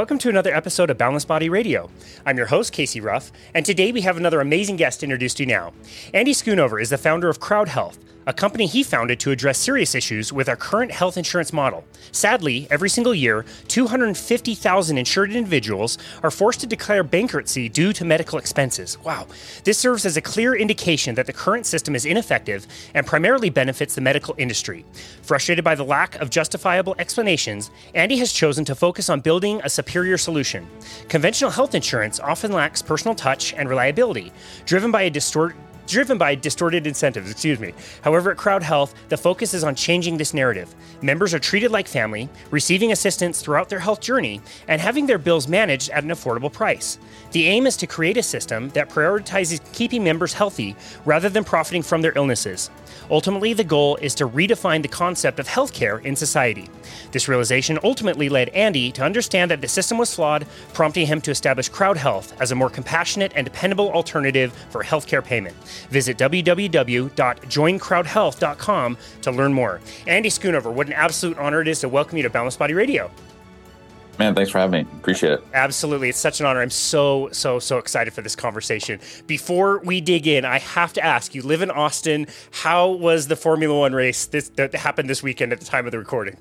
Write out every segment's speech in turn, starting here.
Welcome to another episode of Boundless Body Radio. I'm your host, Casey Rough, and today we have another amazing guest to introduce to you now. Andy Schoonover is the founder of Crowd Health, a company he founded to address serious issues with our current health insurance model. Sadly, every single year, 250,000 insured individuals are forced to declare bankruptcy due to medical expenses. Wow. This serves as a clear indication that the current system is ineffective and primarily benefits the medical industry. Frustrated by the lack of justifiable explanations, Andy has chosen to focus on building a superior solution. Conventional health insurance often lacks personal touch and reliability, driven by a distorted driven by distorted incentives, excuse me. However, at Crowd Health, the focus is on changing this narrative. Members are treated like family, receiving assistance throughout their health journey, and having their bills managed at an affordable price. The aim is to create a system that prioritizes keeping members healthy rather than profiting from their illnesses. Ultimately, the goal is to redefine the concept of healthcare in society. This realization ultimately led Andy to understand that the system was flawed, prompting him to establish Crowd Health as a more compassionate and dependable alternative for healthcare payment. Visit www.joincrowdhealth.com to learn more. Andy Schoonover, what an absolute honor it is to welcome you to Boundless Body Radio. Man, thanks for having me. Appreciate it. Absolutely. It's such an honor. I'm so, so, so excited for this conversation. Before we dig in, I have to ask you live in Austin. How was the Formula One race this, that happened this weekend at the time of the recording?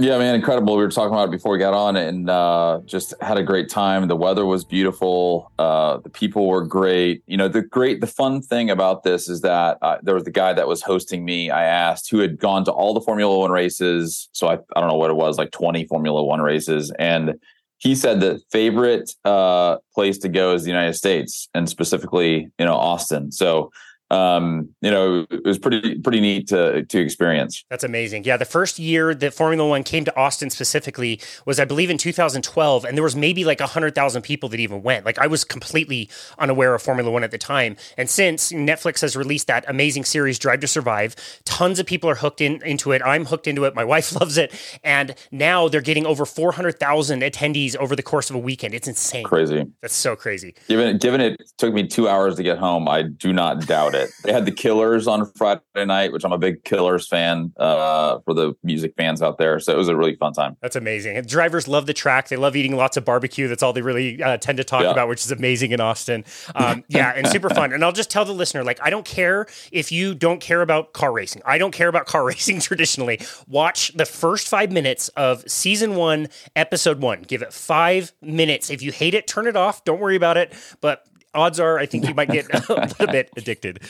Yeah, man, incredible. We were talking about it before we got on and uh, just had a great time. The weather was beautiful. Uh, the people were great. You know, the great, the fun thing about this is that uh, there was the guy that was hosting me. I asked who had gone to all the Formula One races. So I, I don't know what it was, like 20 Formula One races. And he said the favorite uh, place to go is the United States and specifically, you know, Austin. So um, you know, it was pretty pretty neat to to experience. That's amazing. Yeah, the first year that Formula One came to Austin specifically was, I believe, in 2012, and there was maybe like hundred thousand people that even went. Like I was completely unaware of Formula One at the time, and since Netflix has released that amazing series Drive to Survive, tons of people are hooked in into it. I'm hooked into it. My wife loves it, and now they're getting over 400,000 attendees over the course of a weekend. It's insane. Crazy. That's so crazy. Given given it took me two hours to get home, I do not doubt it it. They had the Killers on Friday night, which I'm a big Killers fan uh, for the music fans out there. So it was a really fun time. That's amazing. drivers love the track. They love eating lots of barbecue. That's all they really uh, tend to talk yeah. about, which is amazing in Austin. Um, yeah, and super fun. And I'll just tell the listener, like, I don't care if you don't care about car racing. I don't care about car racing traditionally. Watch the first five minutes of season one, episode one. Give it five minutes. If you hate it, turn it off. Don't worry about it. But odds are I think you might get a little bit addicted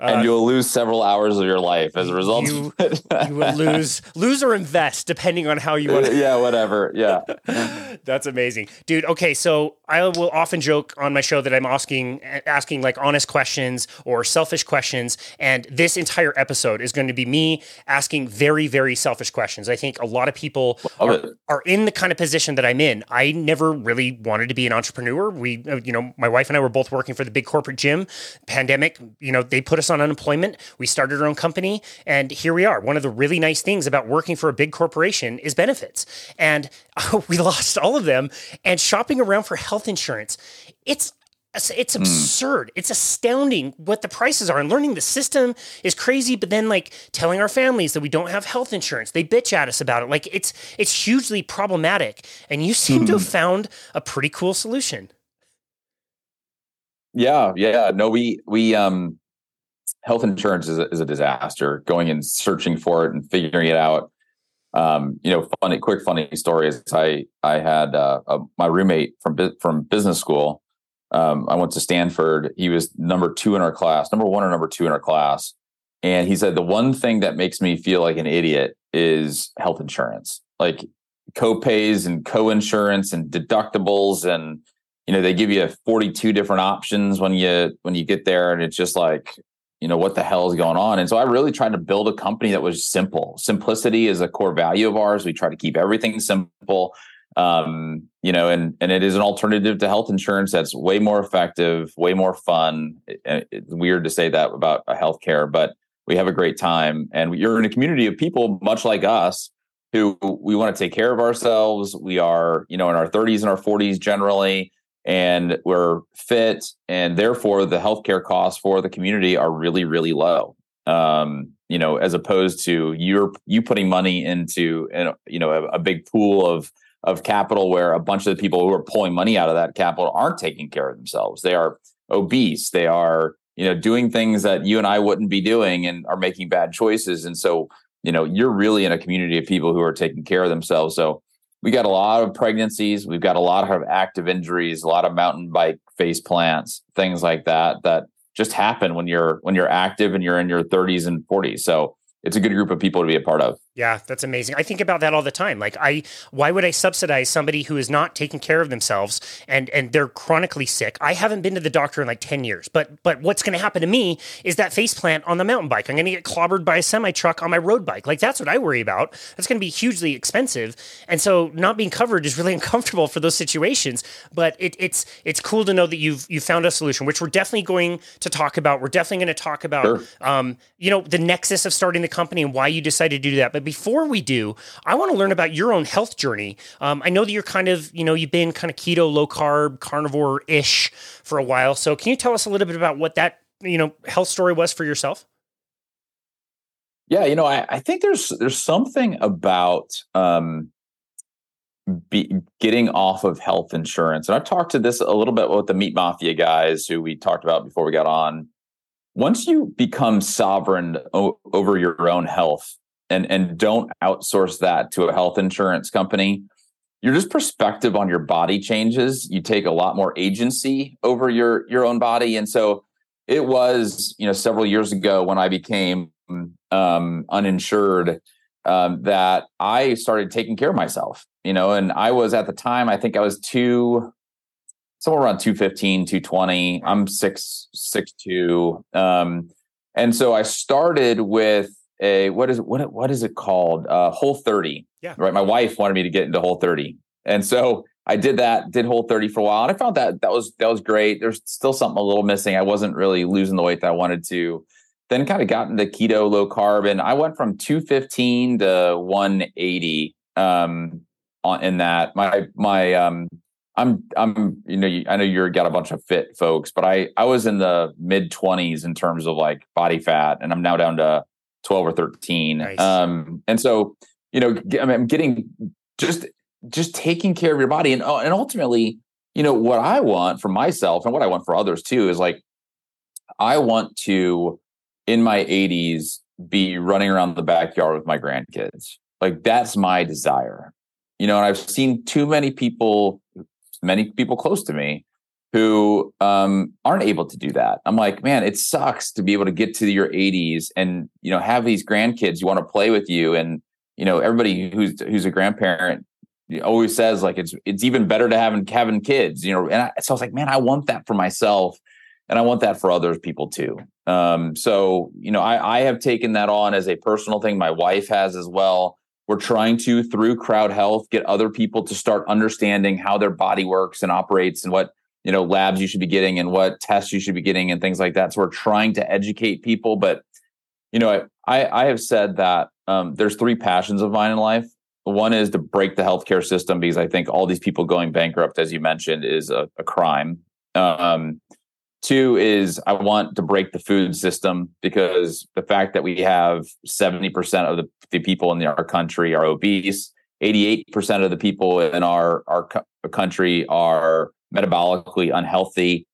and uh, you'll lose several hours of your life as a result. You, you will lose, lose or invest depending on how you want. to. yeah, whatever. Yeah, that's amazing, dude. Okay, so I will often joke on my show that I'm asking asking like honest questions or selfish questions, and this entire episode is going to be me asking very very selfish questions. I think a lot of people are, are, in the kind of position that I'm in. I never really wanted to be an entrepreneur. We, uh, you know, my wife and I were both working for the big corporate gym. Pandemic, you know, they put us on unemployment. We started our own company, and here we are. One of the really nice things about working for a big corporation is benefits. And we lost all of them. And shopping around for health insurance, it's it's hmm. absurd. Mm. It's astounding what the prices are. And learning the system is crazy, but then like telling our families that we don't have health insurance, they bitch at us about it. Like it's it's hugely problematic. And you seem mm. to have hmm. found a pretty cool solution. Yeah, yeah. No, we we um health insurance is a, is a disaster. Going and searching for it and figuring it out. Um, you know, funny, quick, funny story is I I had uh, a, my roommate from from business school. Um, I went to Stanford. He was number two in our class, number one or number two in our class, and he said the one thing that makes me feel like an idiot is health insurance, like co-pays and co-insurance and deductibles and you know they give you 42 different options when you when you get there and it's just like you know what the hell is going on? And so i really tried to build a company that was simple. Simplicity is a core value of ours. We try to keep everything simple um, you know and and it is an alternative to health insurance that's way more effective way more fun. It, it's weird to say that about a healthcare but we have a great time. And you're in a community of people much like us who we want to take care of ourselves. We are you know in our 30s and our 40s generally and we're fit, and therefore the healthcare costs for the community are really, really low. Um, you know, as opposed to you're you putting money into you know a, a big pool of of capital where a bunch of the people who are pulling money out of that capital aren't taking care of themselves. They are obese. They are, you know, doing things that you and I wouldn't be doing and are making bad choices. And so, you know, you're really in a community of people who are taking care of themselves. So we got a lot of pregnancies. We've got a lot of active injuries, a lot of mountain bike face plants, things like that, that just happen when you're when you're active and you're in your 30s and 40s. So it's a good group of people to be a part of. Yeah, that's amazing. I think about that all the time. Like I why would I subsidize somebody who is not taking care of themselves and and they're chronically sick? I haven't been to the doctor in like 10 years. But but what's going to happen to me is that face plant on the mountain bike. I'm going to get clobbered by a semi truck on my road bike. Like that's what I worry about. That's going to be hugely expensive. And so not being covered is really uncomfortable for those situations, but it, it's it's cool to know that you've you found a solution, which we're definitely going to talk about. We're definitely going to talk about sure. um, you know, the nexus of starting the company and why you decided to do that. But before we do, I want to learn about your own health journey. Um, I know that you're kind of, you know, you've been kind of keto, low carb, carnivore ish for a while. So can you tell us a little bit about what that, you know, health story was for yourself? Yeah, you know, I, I think there's there's something about um, be, getting off of health insurance, and I've talked to this a little bit with the meat mafia guys who we talked about before we got on. Once you become sovereign o- over your own health, and and don't outsource that to a health insurance company. Your just perspective on your body changes. You take a lot more agency over your your own body. And so it was you know several years ago when i became um, uninsured um, that i started taking care of myself you know and i was at the time i think i was two somewhere around 215 220 i'm six six two. Um, and so i started with a what is it what what is it called? Uh whole 30 yeah. Right? My wife wanted me to get into whole 30 and so i did that did whole 30 for a while and i found that that was that was great. There's still something a little missing. I wasn't really losing the weight that i wanted to. Then kind of got into keto low carb and i went from 215 to 180 um on in that. My my um I'm I'm you know I know you're got a bunch of fit folks, but I I was in the mid 20s in terms of like body fat, and I'm now down to 12 or 13. Nice. Um, and so, you know, I'm getting just just taking care of your body and uh, and ultimately, you know, what I want for myself and what I want for others too is like I want to in my 80s be running around the backyard with my grandkids. Like that's my desire. You know, and I've seen too many people many people close to me who um, aren't able to do that. I'm like, man, it sucks to be able to get to your 80s and you know have these grandkids you want to play with you, and you know everybody who's who's a grandparent always says like it's it's even better to having having kids, you know. And I, so I was like, man, I want that for myself, and I want that for other people too. Um, so you know, I, I have taken that on as a personal thing. My wife has as well. We're trying to, through crowd health, get other people to start understanding how their body works and operates and what you know labs you should be getting and what tests you should be getting and things like that. So we're trying to educate people but you know i i have said that um, there's three passions of mine in life. One is to break the healthcare system because i think all these people going bankrupt as you mentioned is a, a crime. Um, two is i want to break the food system because the fact that we have 70% of the, the people in our country are obese 88% of the people in our our country are metabolically unhealthy.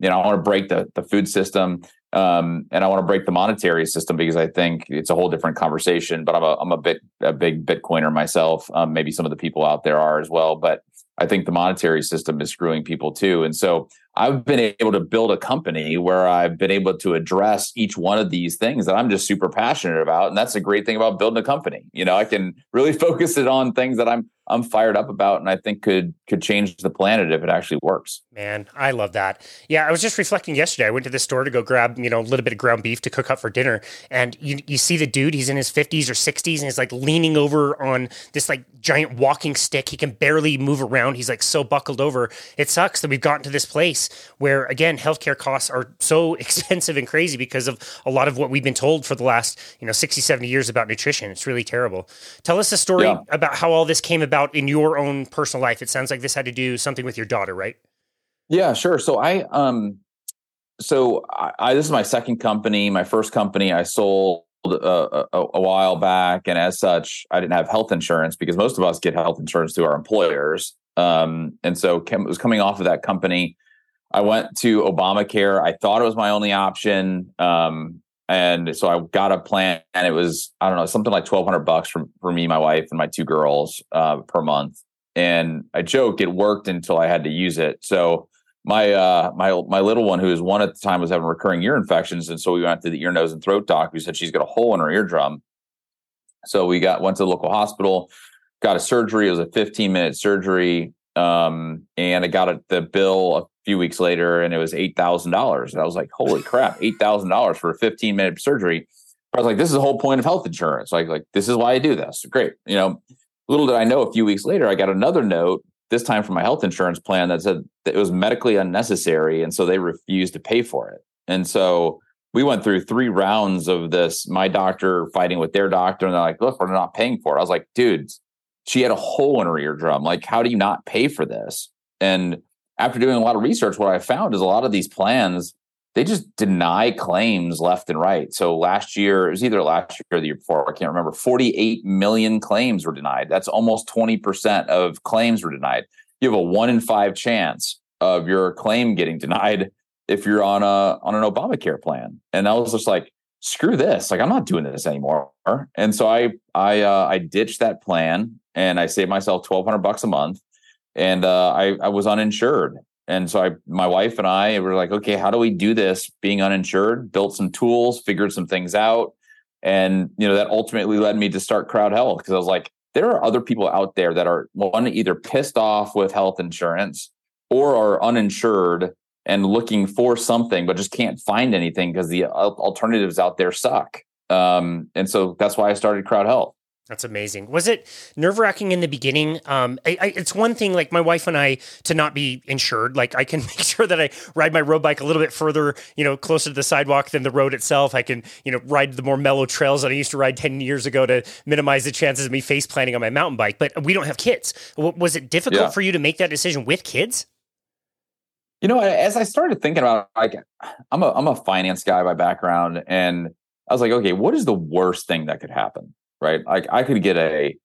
You know, I want to break the the food system, um, and I want to break the monetary system because I think it's a whole different conversation. But I'm a I'm a bit a big Bitcoiner myself. Um, maybe some of the people out there are as well, but I think the monetary system is screwing people too. And so I've been able to build a company where I've been able to address each one of these things that I'm just super passionate about. And that's a great thing about building a company. You know, I can really focus it on things that I'm I'm fired up about and I think could could change the planet if it actually works. Man, I love that. Yeah, I was just reflecting yesterday. I went to the store to go grab, you know, a little bit of ground beef to cook up for dinner. And you you see the dude, he's in his 50s or 60s and he's like leaning over on this like giant walking stick. He can barely move around. He's like so buckled over. It sucks that we've gotten to this place where again, healthcare costs are so expensive and crazy because of a lot of what we've been told for the last, you know, 60, 70 years about nutrition. It's really terrible. Tell us a story yeah. about how all this came about about in your own personal life? It sounds like this had to do something with your daughter, right? Yeah, sure. So I, um, so I, I this is my second company. My first company I sold a, a, a, while back, and as such, I didn't have health insurance because most of us get health insurance through our employers. Um, and so it was coming off of that company. I went to Obamacare. I thought it was my only option. Um, and so I got a plan, and it was I don't know something like twelve hundred bucks for for me, my wife, and my two girls uh, per month. And I joke it worked until I had to use it. So my uh, my my little one, who was one at the time, was having recurring ear infections, and so we went to the ear, nose, and throat doc. Who said she's got a hole in her eardrum. So we got went to the local hospital, got a surgery. It was a fifteen minute surgery, um, and I got a, the bill a few weeks later, and it was eight thousand dollars. And I was like, "Holy crap, eight thousand dollars for a fifteen minute surgery!" I was like, "This is the whole point of health insurance. Like, like this is why I do this. Great, you know." Little did I know, a few weeks later, I got another note this time from my health insurance plan that said that it was medically unnecessary. And so they refused to pay for it. And so we went through three rounds of this, my doctor fighting with their doctor. And they're like, look, we're not paying for it. I was like, dude, she had a hole in her eardrum. Like, how do you not pay for this? And after doing a lot of research, what I found is a lot of these plans, they just deny claims left and right. So last year, it was either last year or the year before, I can't remember, 48 million claims were denied. That's almost 20% of claims were denied. You have a one in five chance of your claim getting denied if you're on a on an Obamacare plan. And I was just like, screw this. Like I'm not doing this anymore. And so I I uh, I ditched that plan and I saved myself 1200 bucks a month and uh, I, I was uninsured and so I, my wife and I were like, okay, how do we do this being uninsured? Built some tools, figured some things out. And, you know, that ultimately led me to start Crowd Health because I was like, there are other people out there that are one, either pissed off with health insurance or are uninsured and looking for something, but just can't find anything because the alternatives out there suck. Um, and so that's why I started Crowd Health. That's amazing. Was it nerve wracking in the beginning? Um, I, I, it's one thing, like my wife and I, to not be insured. Like I can make sure that I ride my road bike a little bit further, you know, closer to the sidewalk than the road itself. I can, you know, ride the more mellow trails that I used to ride ten years ago to minimize the chances of me face planting on my mountain bike. But we don't have kids. Was it difficult yeah. for you to make that decision with kids? You know, as I started thinking about, like, I'm a I'm a finance guy by background, and I was like, okay, what is the worst thing that could happen? Right? Like I could get a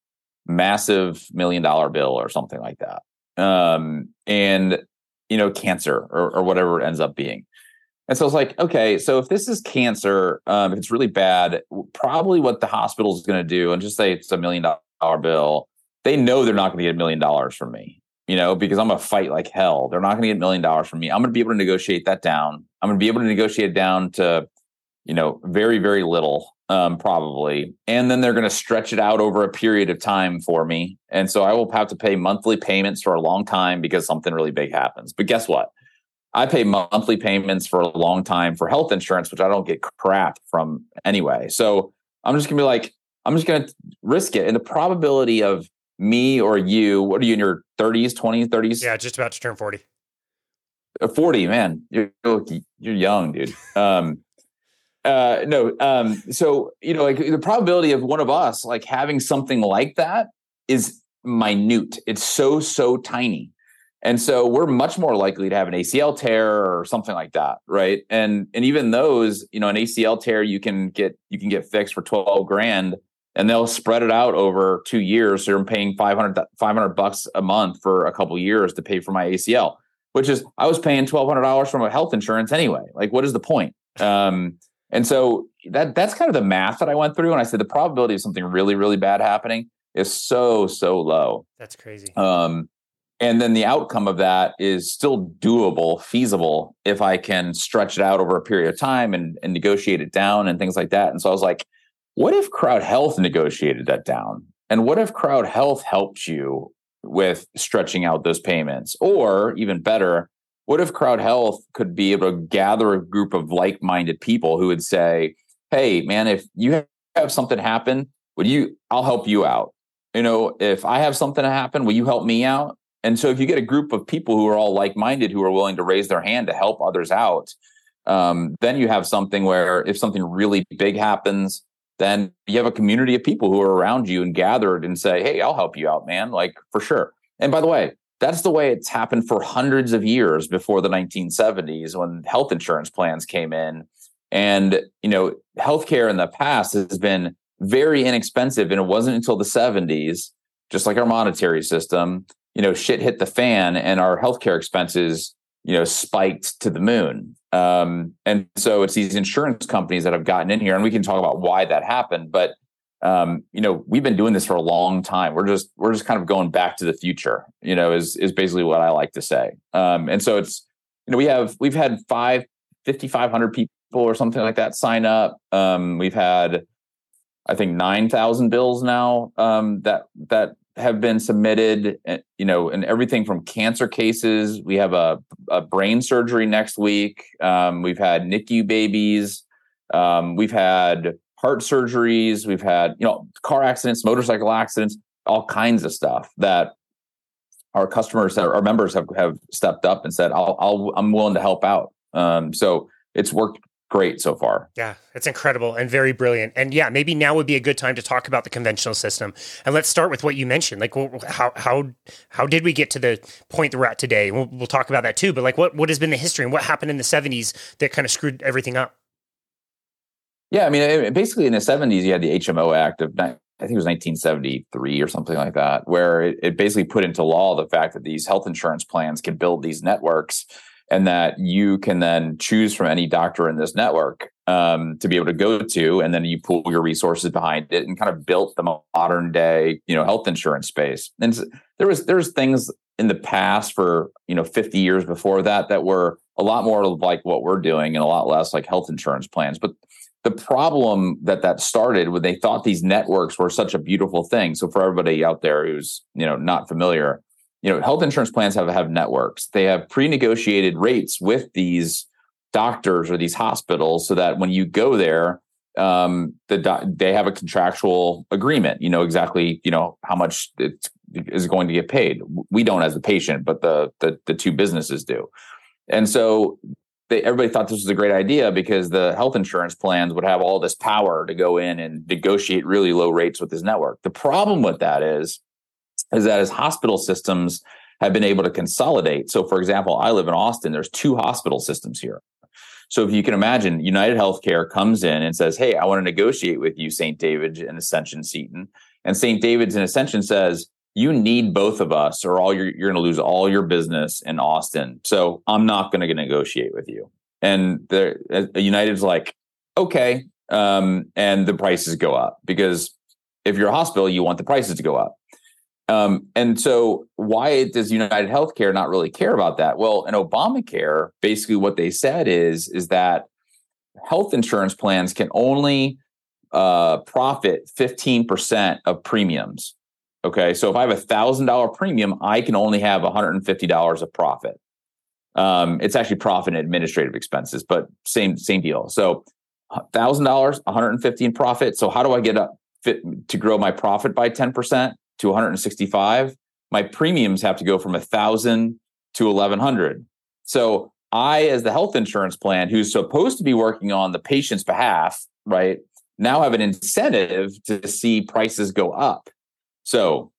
massive million dollar bill or something like that. Um, and you know, cancer or, or whatever it ends up being. And so it's like, okay, so if this is cancer, um, if it's really bad, probably what the hospital is going to do, and just say it's a million dollar bill, they know they're not going to get a million dollars from me, you know, because I'm going to fight like hell. They're not going to get a million dollars from me. I'm going to be able to negotiate that down. I'm going to be able to negotiate down to, you know, very, very little um, probably. And then they're going to stretch it out over a period of time for me. And so I will have to pay monthly payments for a long time because something really big happens. But guess what? I pay monthly payments for a long time for health insurance, which I don't get crap from anyway. So I'm just going to be like, I'm just going to risk it. And the probability of me or you, what are you in your 30s, 20s, 30s? Yeah, just about to turn 40. Uh, 40, man. You're, you're young, dude. Um, uh no um so you know like the probability of one of us like having something like that is minute. It's so so tiny. And so we're much more likely to have an acl tear or something like that right? And and even those you know an acl tear you can get you can get fixed for 12 grand and they'll spread it out over two years. So you're paying 500 500 bucks a month for a couple years to pay for my acl which is i was paying $1200 from a health insurance anyway. Like what is the point? Um and so that that's kind of the math that I went through. And I said the probability of something really, really bad happening is so, so low. That's crazy. Um, and then the outcome of that is still doable, feasible if I can stretch it out over a period of time and, and negotiate it down and things like that. And so I was like, what if crowd health negotiated that down? And what if crowd health helped you with stretching out those payments? Or even better, what if crowd health could be able to gather a group of like-minded people who would say hey man if you have something happen would you i'll help you out. You know if i have something to happen will you help me out? And so if you get a group of people who are all like-minded who are willing to raise their hand to help others out um, then you have something where if something really big happens then you have a community of people who are around you and gathered and say hey i'll help you out man like for sure. And by the way that's the way it's happened for hundreds of years before the 1970s when health insurance plans came in And, you know, healthcare in the past has been very inexpensive. And it wasn't until the 70s, just like our monetary system, you know, shit hit the fan and our healthcare expenses, you know, spiked to the moon. Um, and so it's these insurance companies that have gotten in here, and we can talk about why that happened. But um, you know, we've been doing this for a long time. We're just we're just kind of going back to the future. You know, is is basically what I like to say. Um, and so it's you know we have we've had five 5,500 people or something like that sign up. Um, we've had, I think, 9,000 bills now um, that that have been submitted. Eh, you know, and everything from cancer cases. We have a, a brain surgery next week. Um, we've had NICU babies. Um, we've had heart surgeries. We've had you know car accidents, motorcycle accidents, all kinds of stuff that our customers, our members have have stepped up and said, "I'll, I'll I'm willing to help out." Um, so it's worked great so far. Yeah, it's incredible and very brilliant. And yeah, maybe now would be a good time to talk about the conventional system. And let's start with what you mentioned. Like, how how how did we get to the point that we're at today? We'll, we'll talk about that too. But like, what what has been the history and what happened in the '70s that kind of screwed everything up? Yeah, I mean, basically in the '70s, you had the HMO Act of I think it was 1973 or something like that, where it, it basically put into law the fact that these health insurance plans can build these networks and that you can then choose from any doctor in this network um, to be able to go to, and then you pool your resources behind it, and kind of built the modern day, you know, health insurance space. And there was there's things in the past for you know 50 years before that that were a lot more like what we're doing and a lot less like health insurance plans, but the problem that that started when they thought these networks were such a beautiful thing. So for everybody out there who's you know not familiar, you know, health insurance plans have have networks. They have pre-negotiated rates with these doctors or these hospitals, so that when you go there, um, the they have a contractual agreement. You know exactly, you know how much it is going to get paid. We don't as a patient, but the the, the two businesses do. And so they, everybody thought this was a great idea because the health insurance plans would have all this power to go in and negotiate really low rates with this network. The problem with that is is that as hospital systems have been able to consolidate. So, for example, I live in Austin, there's two hospital systems here. So, if you can imagine, United Healthcare comes in and says, Hey, I want to negotiate with you, St. David's and Ascension Seton. And St. David's and Ascension says, you need both of us or all you're, you're going to lose all your business in Austin. So I'm not going to negotiate with you. And the uh, United's like, okay. Um, and the prices go up because if you're a hospital, you want the prices to go up. Um, and so, why does United Healthcare not really care about that? Well, in Obamacare, basically what they said is is that health insurance plans can only uh, profit fifteen percent of premiums. Okay, so if I have a thousand dollar premium, I can only have one hundred and fifty dollars of profit. Um, it's actually profit and administrative expenses, but same same deal. So thousand dollars, one hundred and fifty in profit. So how do I get up fit to grow my profit by ten percent? to 165, my premiums have to go from a 1000 to 1100. So I, as the health insurance plan, who's supposed to be working on the patient's behalf, right, now have an incentive to see prices go up. So,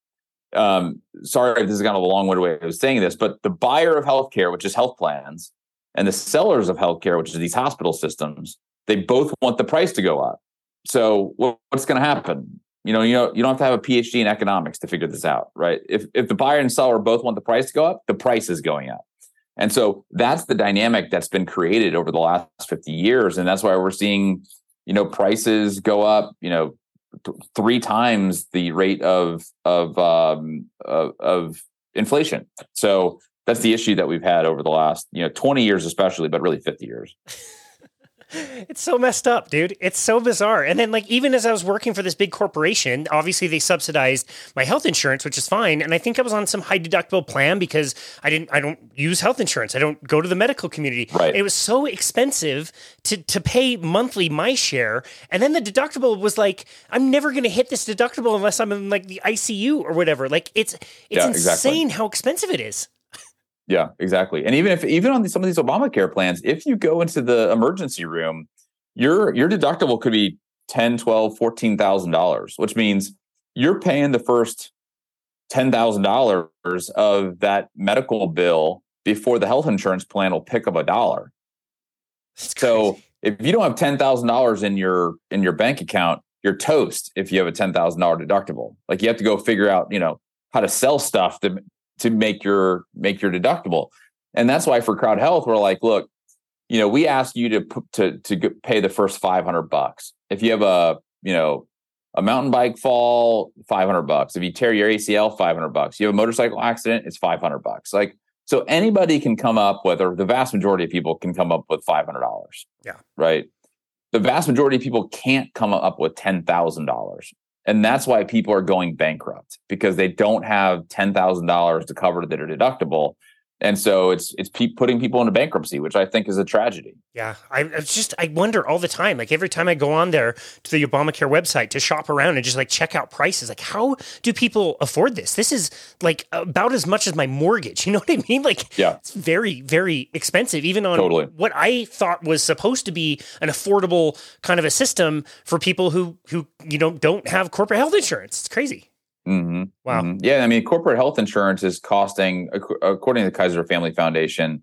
um, sorry if this has gone a long way of saying this, but the buyer of healthcare, which is health plans, and the sellers of healthcare, which is these hospital systems, they both want the price to go up. So, what's going to happen? You know, you know, you don't have to have a PhD in economics to figure this out, right? If if the buyer and seller both want the price to go up, the price is going up. And so that's the dynamic that's been created over the last 50 years. And that's why we're seeing, you know, prices go up, you know, th- three times the rate of of, um, of of inflation. So that's the issue that we've had over the last, you know, 20 years especially, but really 50 years. It's so messed up, dude. It's so bizarre. And then, like, even as I was working for this big corporation, obviously they subsidized my health insurance, which is fine. And I think I was on some high deductible plan because I didn't, I don't use health insurance. I don't go to the medical community. Right. It was so expensive to to pay monthly my share. And then the deductible was like, I'm never going to hit this deductible unless I'm in like the ICU or whatever. Like, it's it's yeah, insane exactly. how expensive it is. Yeah, exactly. And even if even on some of these Obamacare plans, if you go into the emergency room, your your deductible could be 10, 12, 14,000 dollars, which means you're paying the first $10,000 of that medical bill before the health insurance plan will pick up a dollar. So if you don't have ten thousand dollars in your in your bank account, you're toast. If you have a ten thousand dollar deductible, like you have to go figure out, you know, how to sell stuff to to make your make your deductible. And that's why for Crowd Health, we're like, look, you know, we ask you to to to pay the first five hundred bucks. If you have a you know a mountain bike fall, five hundred bucks. If you tear your ACL, five hundred bucks. You have a motorcycle accident, it's five hundred bucks. Like so, anybody can come up with, or the vast majority of people can come up with five hundred dollars. Yeah. Right. The vast majority of people can't come up with ten thousand dollars. And that's why people are going bankrupt because they don't have $10,000 to cover their deductible and so it's it's pe- putting people into bankruptcy, which I think is a tragedy. Yeah, I it's just I wonder all the time. Like every time I go on there to the Obamacare website to shop around and just like check out prices, like how do people afford this? This is like about as much as my mortgage. You know what I mean? Like, yeah, it's very very expensive, even on totally. what I thought was supposed to be an affordable kind of a system for people who who you know don't have corporate health insurance. It's crazy. Mm-hmm. Wow. Mm-hmm. Yeah, I mean, corporate health insurance is costing, according to the Kaiser Family Foundation,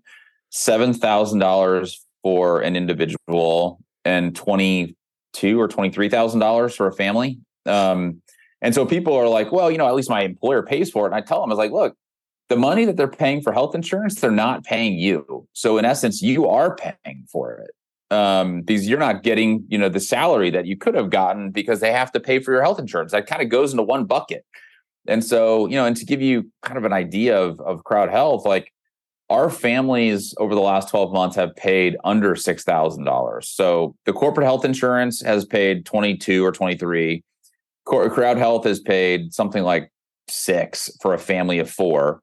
seven thousand dollars for an individual and twenty two or twenty three thousand dollars for a family. Um, and so people are like, well, you know, at least my employer pays for it. And I tell them, I was like, look, the money that they're paying for health insurance, they're not paying you. So in essence, you are paying for it um, because you're not getting, you know, the salary that you could have gotten because they have to pay for your health insurance. That kind of goes into one bucket. And so, you know, and to give you kind of an idea of, of crowd health, like our families over the last 12 months have paid under $6,000. So the corporate health insurance has paid 22 or 23. Crowd health has paid something like six for a family of four.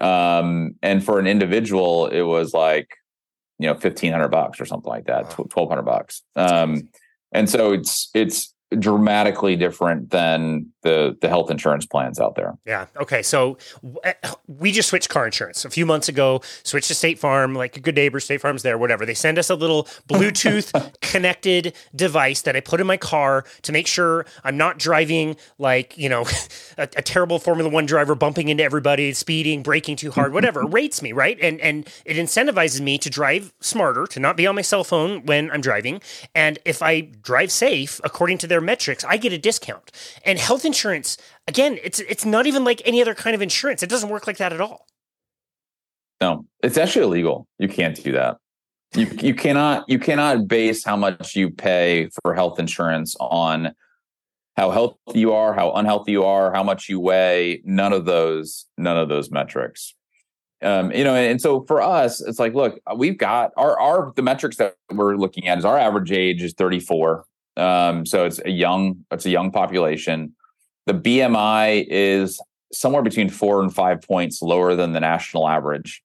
Um, and for an individual, it was like you know, 1500 bucks or something like that, 1200 bucks. Um, and so it's, it's, dramatically different than the the health insurance plans out there. Yeah. Okay. So eh, we just switched car insurance a few months ago. Switched to State Farm, like a good neighbor. State Farm's there. Whatever. They send us a little Bluetooth connected device that I put in my car to make sure I'm not driving like you know a, a terrible Formula One driver bumping into everybody, speeding, braking too hard, whatever. rates me right, and and it incentivizes me to drive smarter, to not be on my cell phone when I'm driving, and if I drive safe according to their their metrics, I get a discount. And health insurance, again, it's it's not even like any other kind of insurance. It doesn't work like that at all. No, it's actually illegal. You can't do that. You you cannot you cannot base how much you pay for health insurance on how healthy you are, how unhealthy you are, how much you weigh. None of those none of those metrics. Um, you know, and, and so for us, it's like, look, we've got our our the metrics that we're looking at is our average age is 34. Um, so it's a young, it's a young population. The BMI is somewhere between four and five points lower than the national average.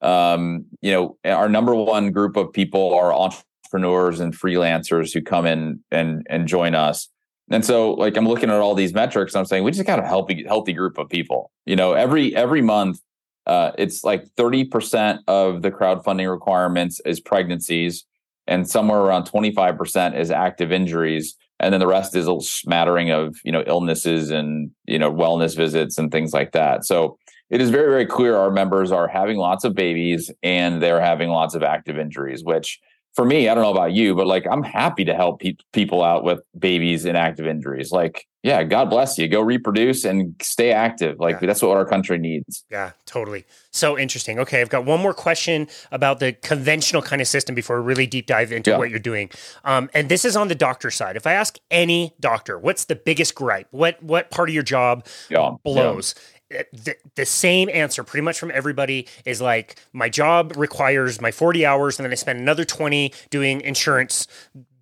Um, you know, our number one group of people are entrepreneurs and freelancers who come in and and join us. And so, like, I'm looking at all these metrics. I'm saying we just got a healthy, healthy group of people. You know, every every month, uh, it's like 30 percent of the crowdfunding requirements is pregnancies and somewhere around 25% is active injuries and then the rest is a smattering of you know illnesses and you know wellness visits and things like that. So it is very very clear our members are having lots of babies and they're having lots of active injuries which for me, I don't know about you, but like I'm happy to help pe- people out with babies and active injuries. Like, yeah, God bless you. Go reproduce and stay active. Like yeah. that's what our country needs. Yeah, totally. So interesting. Okay, I've got one more question about the conventional kind of system before we really deep dive into yeah. what you're doing. Um, and this is on the doctor side. If I ask any doctor, what's the biggest gripe? What what part of your job yeah. blows? The, the same answer pretty much from everybody is like my job requires my 40 hours and then I spend another 20 doing insurance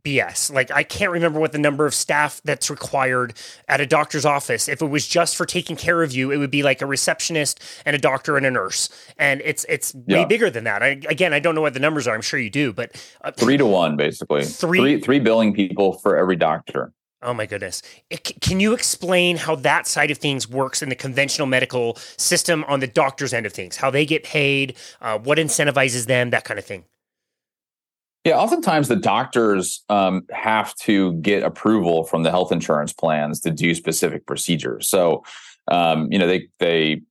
BS. Like I can't remember what the number of staff that's required at a doctor's office. If it was just for taking care of you, it would be like a receptionist and a doctor and a nurse. And it's it's yeah. way bigger than that. I, again, I don't know what the numbers are. I'm sure you do, but uh, three to one basically. Three, three three billing people for every doctor. Oh my goodness. It, can you explain how that side of things works in the conventional medical system on the doctor's end of things? How they get paid, uh, what incentivizes them, that kind of thing? Yeah, oftentimes the doctors um, have to get approval from the health insurance plans to do specific procedures. So, um, you know, they they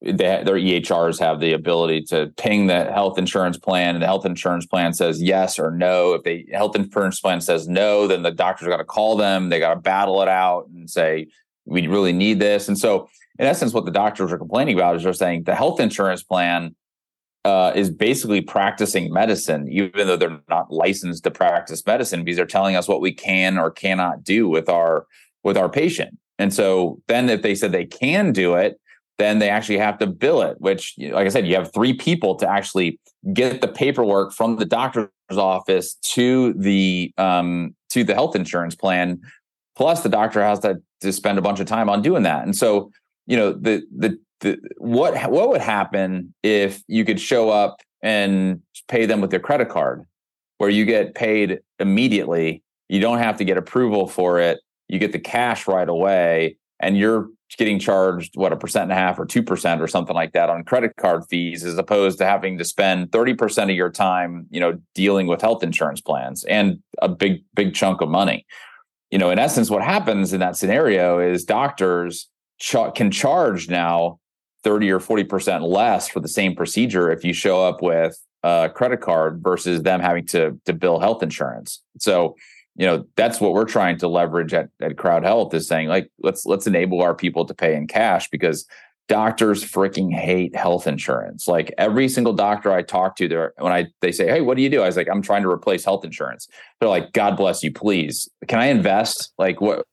they, their EHRs have the ability to ping the health insurance plan, and the health insurance plan says yes or no. If the health insurance plan says no, then the doctor's got to call them. They got to battle it out and say we really need this. And so, in essence, what the doctors are complaining about is they're saying the health insurance plan uh, is basically practicing medicine, even though they're not licensed to practice medicine, because they're telling us what we can or cannot do with our with our patient. And so, then if they said they can do it then they actually have to bill it, which, like I said, you have three people to actually get the paperwork from the doctor's office to the um, to the health insurance plan. Plus, the doctor has to, to spend a bunch of time on doing that. And so, you know, the the the what what would happen if you could show up and pay them with their credit card, where you get paid immediately. You don't have to get approval for it. You get the cash right away, and you're getting charged what a percent and a half or two percent or something like that on credit card fees, as opposed to having to spend thirty percent of your time, you know, dealing with health insurance plans and a big big chunk of money. You know, in essence, what happens in that scenario is doctors ch- can charge now thirty or forty percent less for the same procedure if you show up with a credit card versus them having to to bill health insurance. So you know that's what we're trying to leverage at, at crowd health is saying like let's let's enable our people to pay in cash because doctors freaking hate health insurance. Like every single doctor i talk to there when i they say hey what do you do? I was like i'm trying to replace health insurance. They're like god bless you please. Can i invest? Like what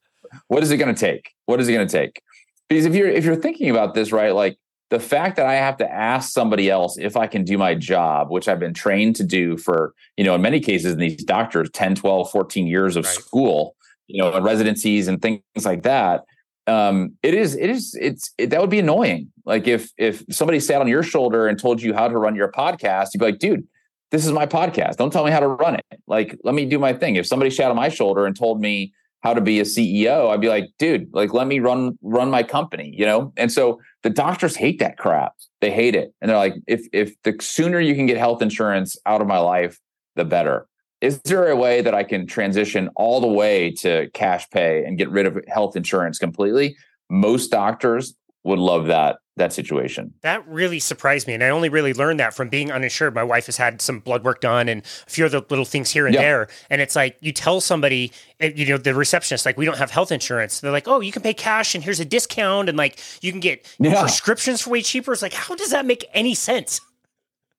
what is it going to take? What is it going to take? Because if you're if you're thinking about this right like the fact that I have to ask somebody else if I can do my job, which I've been trained to do for, you know, in many cases, in these doctors, 10, 12, 14 years of right. school, you know, and residencies and things like that. Um, it is, it is, it's, it, that would be annoying. Like if, if somebody sat on your shoulder and told you how to run your podcast, you'd be like, dude, this is my podcast. Don't tell me how to run it. Like, let me do my thing. If somebody sat on my shoulder and told me how to be a CEO, I'd be like, dude, like let me run run my company, you know? And so the doctors hate that crap. They hate it. And they're like, if if the sooner you can get health insurance out of my life, the better. Is there a way that I can transition all the way to cash pay and get rid of health insurance completely? Most doctors would love that that situation. That really surprised me. And I only really learned that from being uninsured. My wife has had some blood work done and a few other little things here and there. And it's like you tell somebody, you know, the receptionist, like, we don't have health insurance. They're like, oh, you can pay cash and here's a discount. And like, you can get yeah. prescriptions for way cheaper. It's like, how does that make any sense?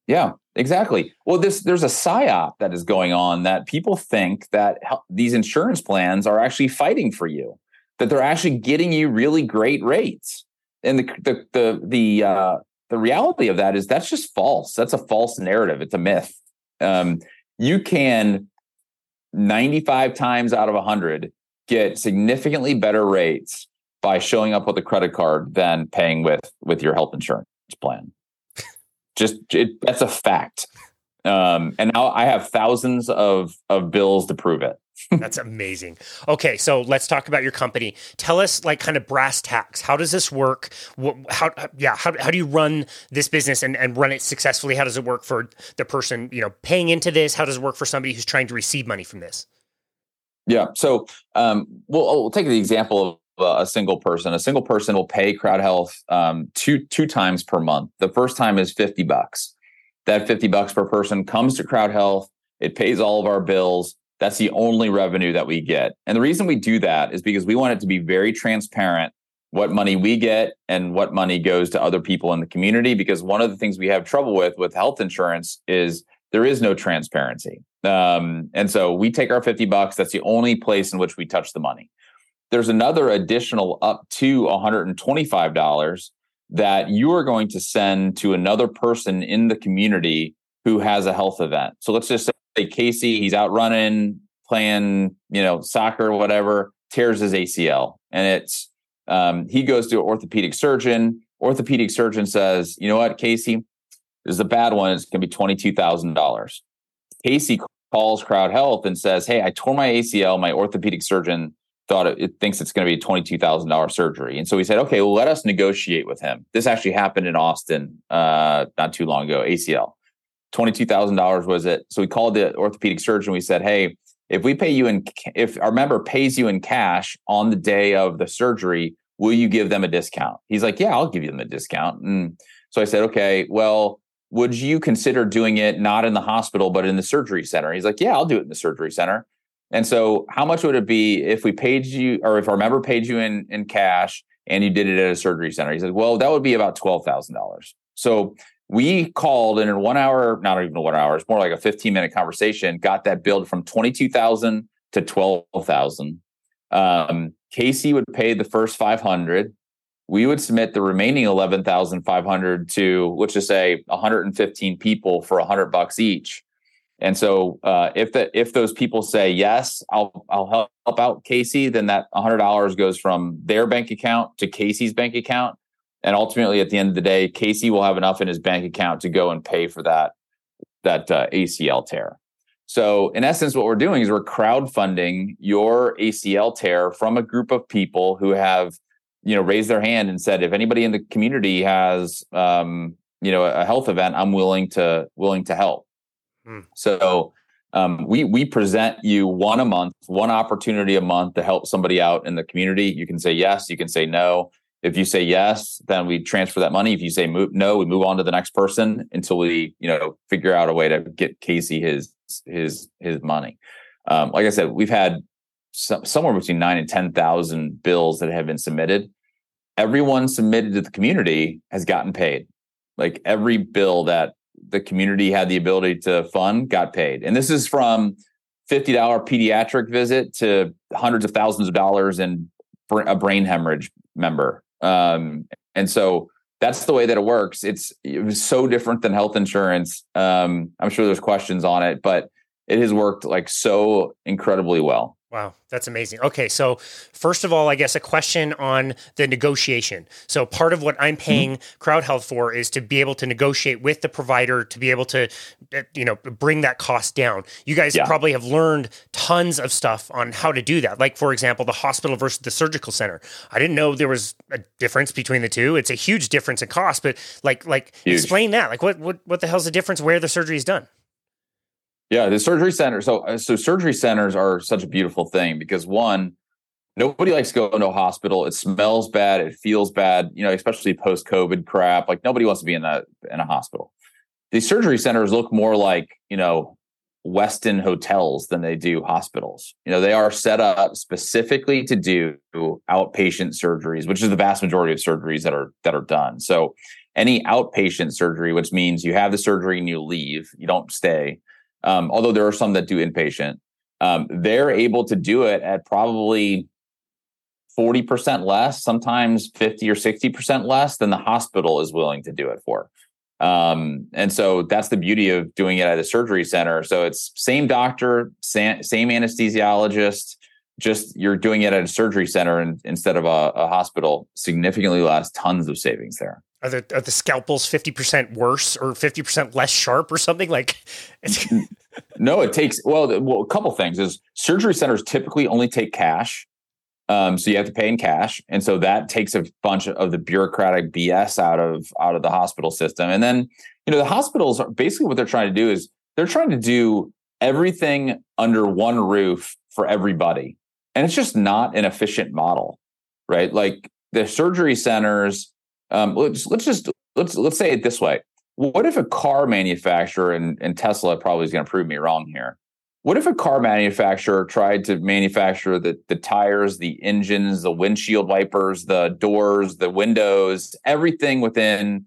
Yeah, exactly. Well, this there's a psyop that is going on that people think that these insurance plans are actually fighting for you, that they're actually getting you really great rates and the the the the uh, the reality of that is that's just false. That's a false narrative. It's a myth. Um, you can 95 times out of 100 get significantly better rates by showing up with a credit card than paying with with your health insurance plan. just it, that's a fact. Um, and now I have thousands of of bills to prove it. That's amazing. Okay, so let's talk about your company. Tell us, like, kind of brass tacks. How does this work? What, how, yeah, how, how do you run this business and, and run it successfully? How does it work for the person, you know, paying into this? How does it work for somebody who's trying to receive money from this? Yeah. So um, we'll, we'll take the example of uh, a single person. A single person will pay Crowd Health um, two two times per month. The first time is fifty bucks. That fifty bucks per person comes to Crowd Health. It pays all of our bills that's the only revenue that we get. And the reason we do that is because we want it to be very transparent what money we get and what money goes to other people in the community. Because one of the things we have trouble with with health insurance is there is no transparency. Um, and so we take our 50 bucks. That's the only place in which we touch the money. There's another additional up to $125 that you are going to send to another person in the community who has a health event. So let's just say Casey, he's out running, playing, you know, soccer whatever, tears his ACL. And it's um, he goes to an orthopedic surgeon. Orthopedic surgeon says, you know what, Casey, this is a bad one. It's gonna be $22,000. Casey calls Crowd Health and says, Hey, I tore my ACL. My orthopedic surgeon thought it, it thinks it's going to be a $22,000 surgery. And so he said, okay, well, let us negotiate with him. This actually happened in Austin uh, not too long ago, ACL. $22,000 was it. So we called the orthopedic surgeon. We said, hey, if we pay you in, if our member pays you in cash on the day of the surgery, will you give them a discount? He's like, yeah, I'll give you them a discount. And so I said, okay, well, would you consider doing it not in the hospital, but in the surgery center? He's like, yeah, I'll do it in the surgery center. And so how much would it be if we paid you or if our member paid you in, in cash and you did it at a surgery center? He said, well, that would be about $12,000. So we called and in one hour, not even one hour, it's more like a 15 minute conversation, got that billed from 22,000 to 12,000. Um, Casey would pay the first 500. We would submit the remaining 11,500 to, let's just say 115 people for 100 bucks each. And so, uh, if the if those people say yes, I'll I'll help, help out Casey, then that hundred dollars goes from their bank account to Casey's bank account, and ultimately, at the end of the day, Casey will have enough in his bank account to go and pay for that that uh, ACL tear. So, in essence, what we're doing is we're crowdfunding your ACL tear from a group of people who have, you know, raised their hand and said, if anybody in the community has, um, you know, a health event, I'm willing to willing to help. Hmm. So, um, we we present you one a month, one opportunity a month to help somebody out in the community. You can say yes, you can say no. If you say yes, then we transfer that money. If you say move, no, we move on to the next person until we, you know, figure out a way to get Casey his his his money. Um, like I said, we've had some, somewhere between nine and ten thousand bills that have been submitted. Everyone submitted to the community has gotten paid. Like every bill that the community had the ability to fund got paid, and this is from fifty dollar pediatric visit to hundreds of thousands of dollars in a brain hemorrhage member. Um, and so that's the way that it works. It's it so different than health insurance. Um, I'm sure there's questions on it, but it has worked like so incredibly well. Wow, that's amazing. Okay, so first of all, I guess a question on the negotiation. So part of what I'm mm-hmm. paying mm-hmm. Crowd Health for is to be able to negotiate with the provider to be able to, uh, you know, bring that cost down. You guys yeah. probably have learned tons of stuff on how to do that. Like for example, the hospital versus the surgical center. I didn't know there was a difference between the two. It's a huge difference in cost, but like, like huge. explain that. Like, what, what, what the hell's the difference where the surgery is done? Yeah, the surgery center. So, uh, so surgery centers are such a beautiful thing because one, nobody likes going to a hospital. It smells bad. It feels bad. You know, especially post COVID crap. Like nobody wants to be in a in a hospital. These surgery centers look more like you know Westin hotels than they do hospitals. You know, they are set up specifically to do outpatient surgeries, which is the vast majority of surgeries that are that are done. So, any outpatient surgery, which means you have the surgery and you leave, you don't stay um, although there are some that do inpatient, um, they're able to do it at probably 40% less, sometimes 50 or 60% less than the hospital is willing to do it for. Um, and so that's the beauty of doing it at a surgery center. So it's same doctor, same, anesthesiologist, just you're doing it at a surgery center and, instead of a, a hospital, significantly less, tons of savings there are the are the scalpels 50% worse or 50% less sharp or something? Like no it takes well well a couple things is surgery centers typically only take cash um, so you have to pay in cash. And so that takes a bunch of the bureaucratic bs out of out of the hospital system. And then you know the hospitals are basically what they're trying to do is they're trying to do everything under one roof for everybody. And it's just not an efficient model right? Like the surgery centers um, let's let's just let's let's say it this way. What if a car manufacturer and, and Tesla probably is going to prove me wrong here? What if a car manufacturer tried to manufacture the the tires, the engines, the windshield wipers, the doors, the windows, everything within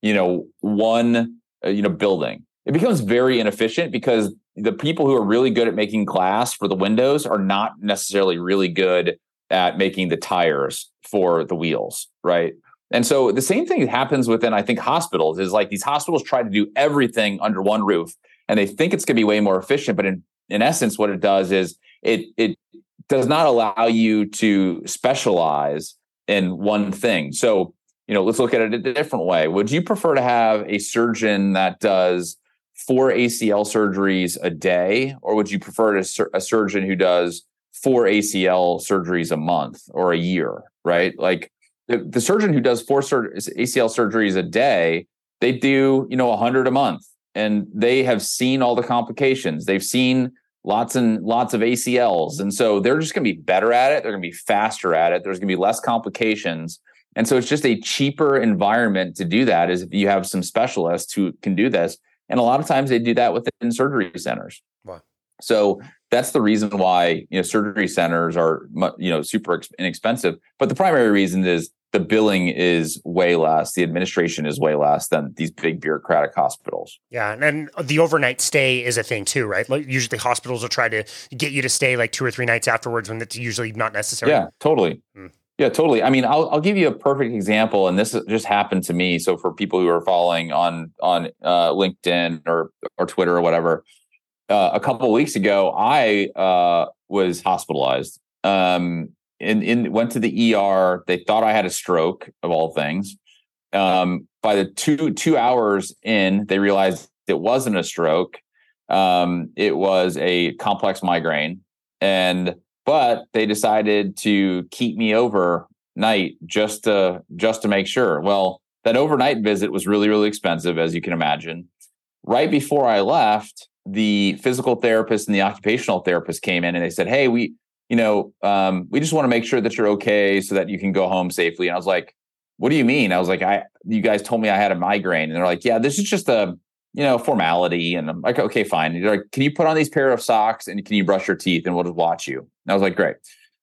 you know one uh, you know building? It becomes very inefficient because the people who are really good at making glass for the windows are not necessarily really good at making the tires for the wheels, right? And so the same thing happens within, I think, hospitals is like these hospitals try to do everything under one roof and they think it's going to be way more efficient. But in, in essence, what it does is it, it does not allow you to specialize in one thing. So, you know, let's look at it a different way. Would you prefer to have a surgeon that does four ACL surgeries a day, or would you prefer a, a surgeon who does four ACL surgeries a month or a year? Right? Like, the, surgeon who does four sur- ACL surgeries a day, they do, you know, 100 a month and they have seen all the complications. They've seen lots and lots of ACLs. And so they're just going to be better at it. They're going to be faster at it. There's going to be less complications. And so it's just a cheaper environment to do that is if you have some specialists who can do this. And a lot of times they do that within surgery centers. Wow. So that's the reason why you know surgery centers are you know super inexpensive. But the primary reason is the billing is way less, the administration is way less than these big bureaucratic hospitals. Yeah, and, and the overnight stay is a thing too, right? Like usually hospitals will try to get you to stay like two or three nights afterwards when it's usually not necessary. Yeah, totally. Mm. Yeah, totally. I mean, I'll I'll give you a perfect example, and this just happened to me. So for people who are following on on uh, LinkedIn or or Twitter or whatever, uh, a couple weeks ago, I uh, was hospitalized. Um, went to the ER. They thought I had a stroke of all things. Um, by the two two hours in, they realized it wasn't a stroke. Um, it was a complex migraine, and but they decided to keep me overnight just to just to make sure. Well, that overnight visit was really really expensive, as you can imagine. Right before I left, the physical therapist and the occupational therapist came in and they said, "Hey, we you know, um, we just want to make sure that you're okay so that you can go home safely. And I was like, what do you mean? I was like, I, you guys told me I had a migraine. And they're like, yeah, this is just a, you know, formality. And I'm like, okay, fine. And they're like, can you put on these pair of socks and can you brush your teeth and we'll just watch you? And I was like, great.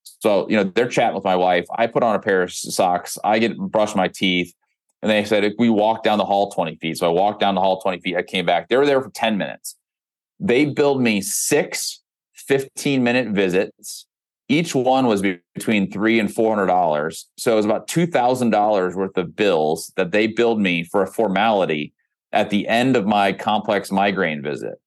So, you know, they're chatting with my wife. I put on a pair of socks. I get brush my teeth. And they said, we walked down the hall 20 feet. So I walked down the hall 20 feet. I came back. They were there for 10 minutes. They billed me six 15 minute visits each one was between three and four hundred dollars. So it was about two thousand dollars worth of bills that they billed me for a formality at the end of my complex migraine visit.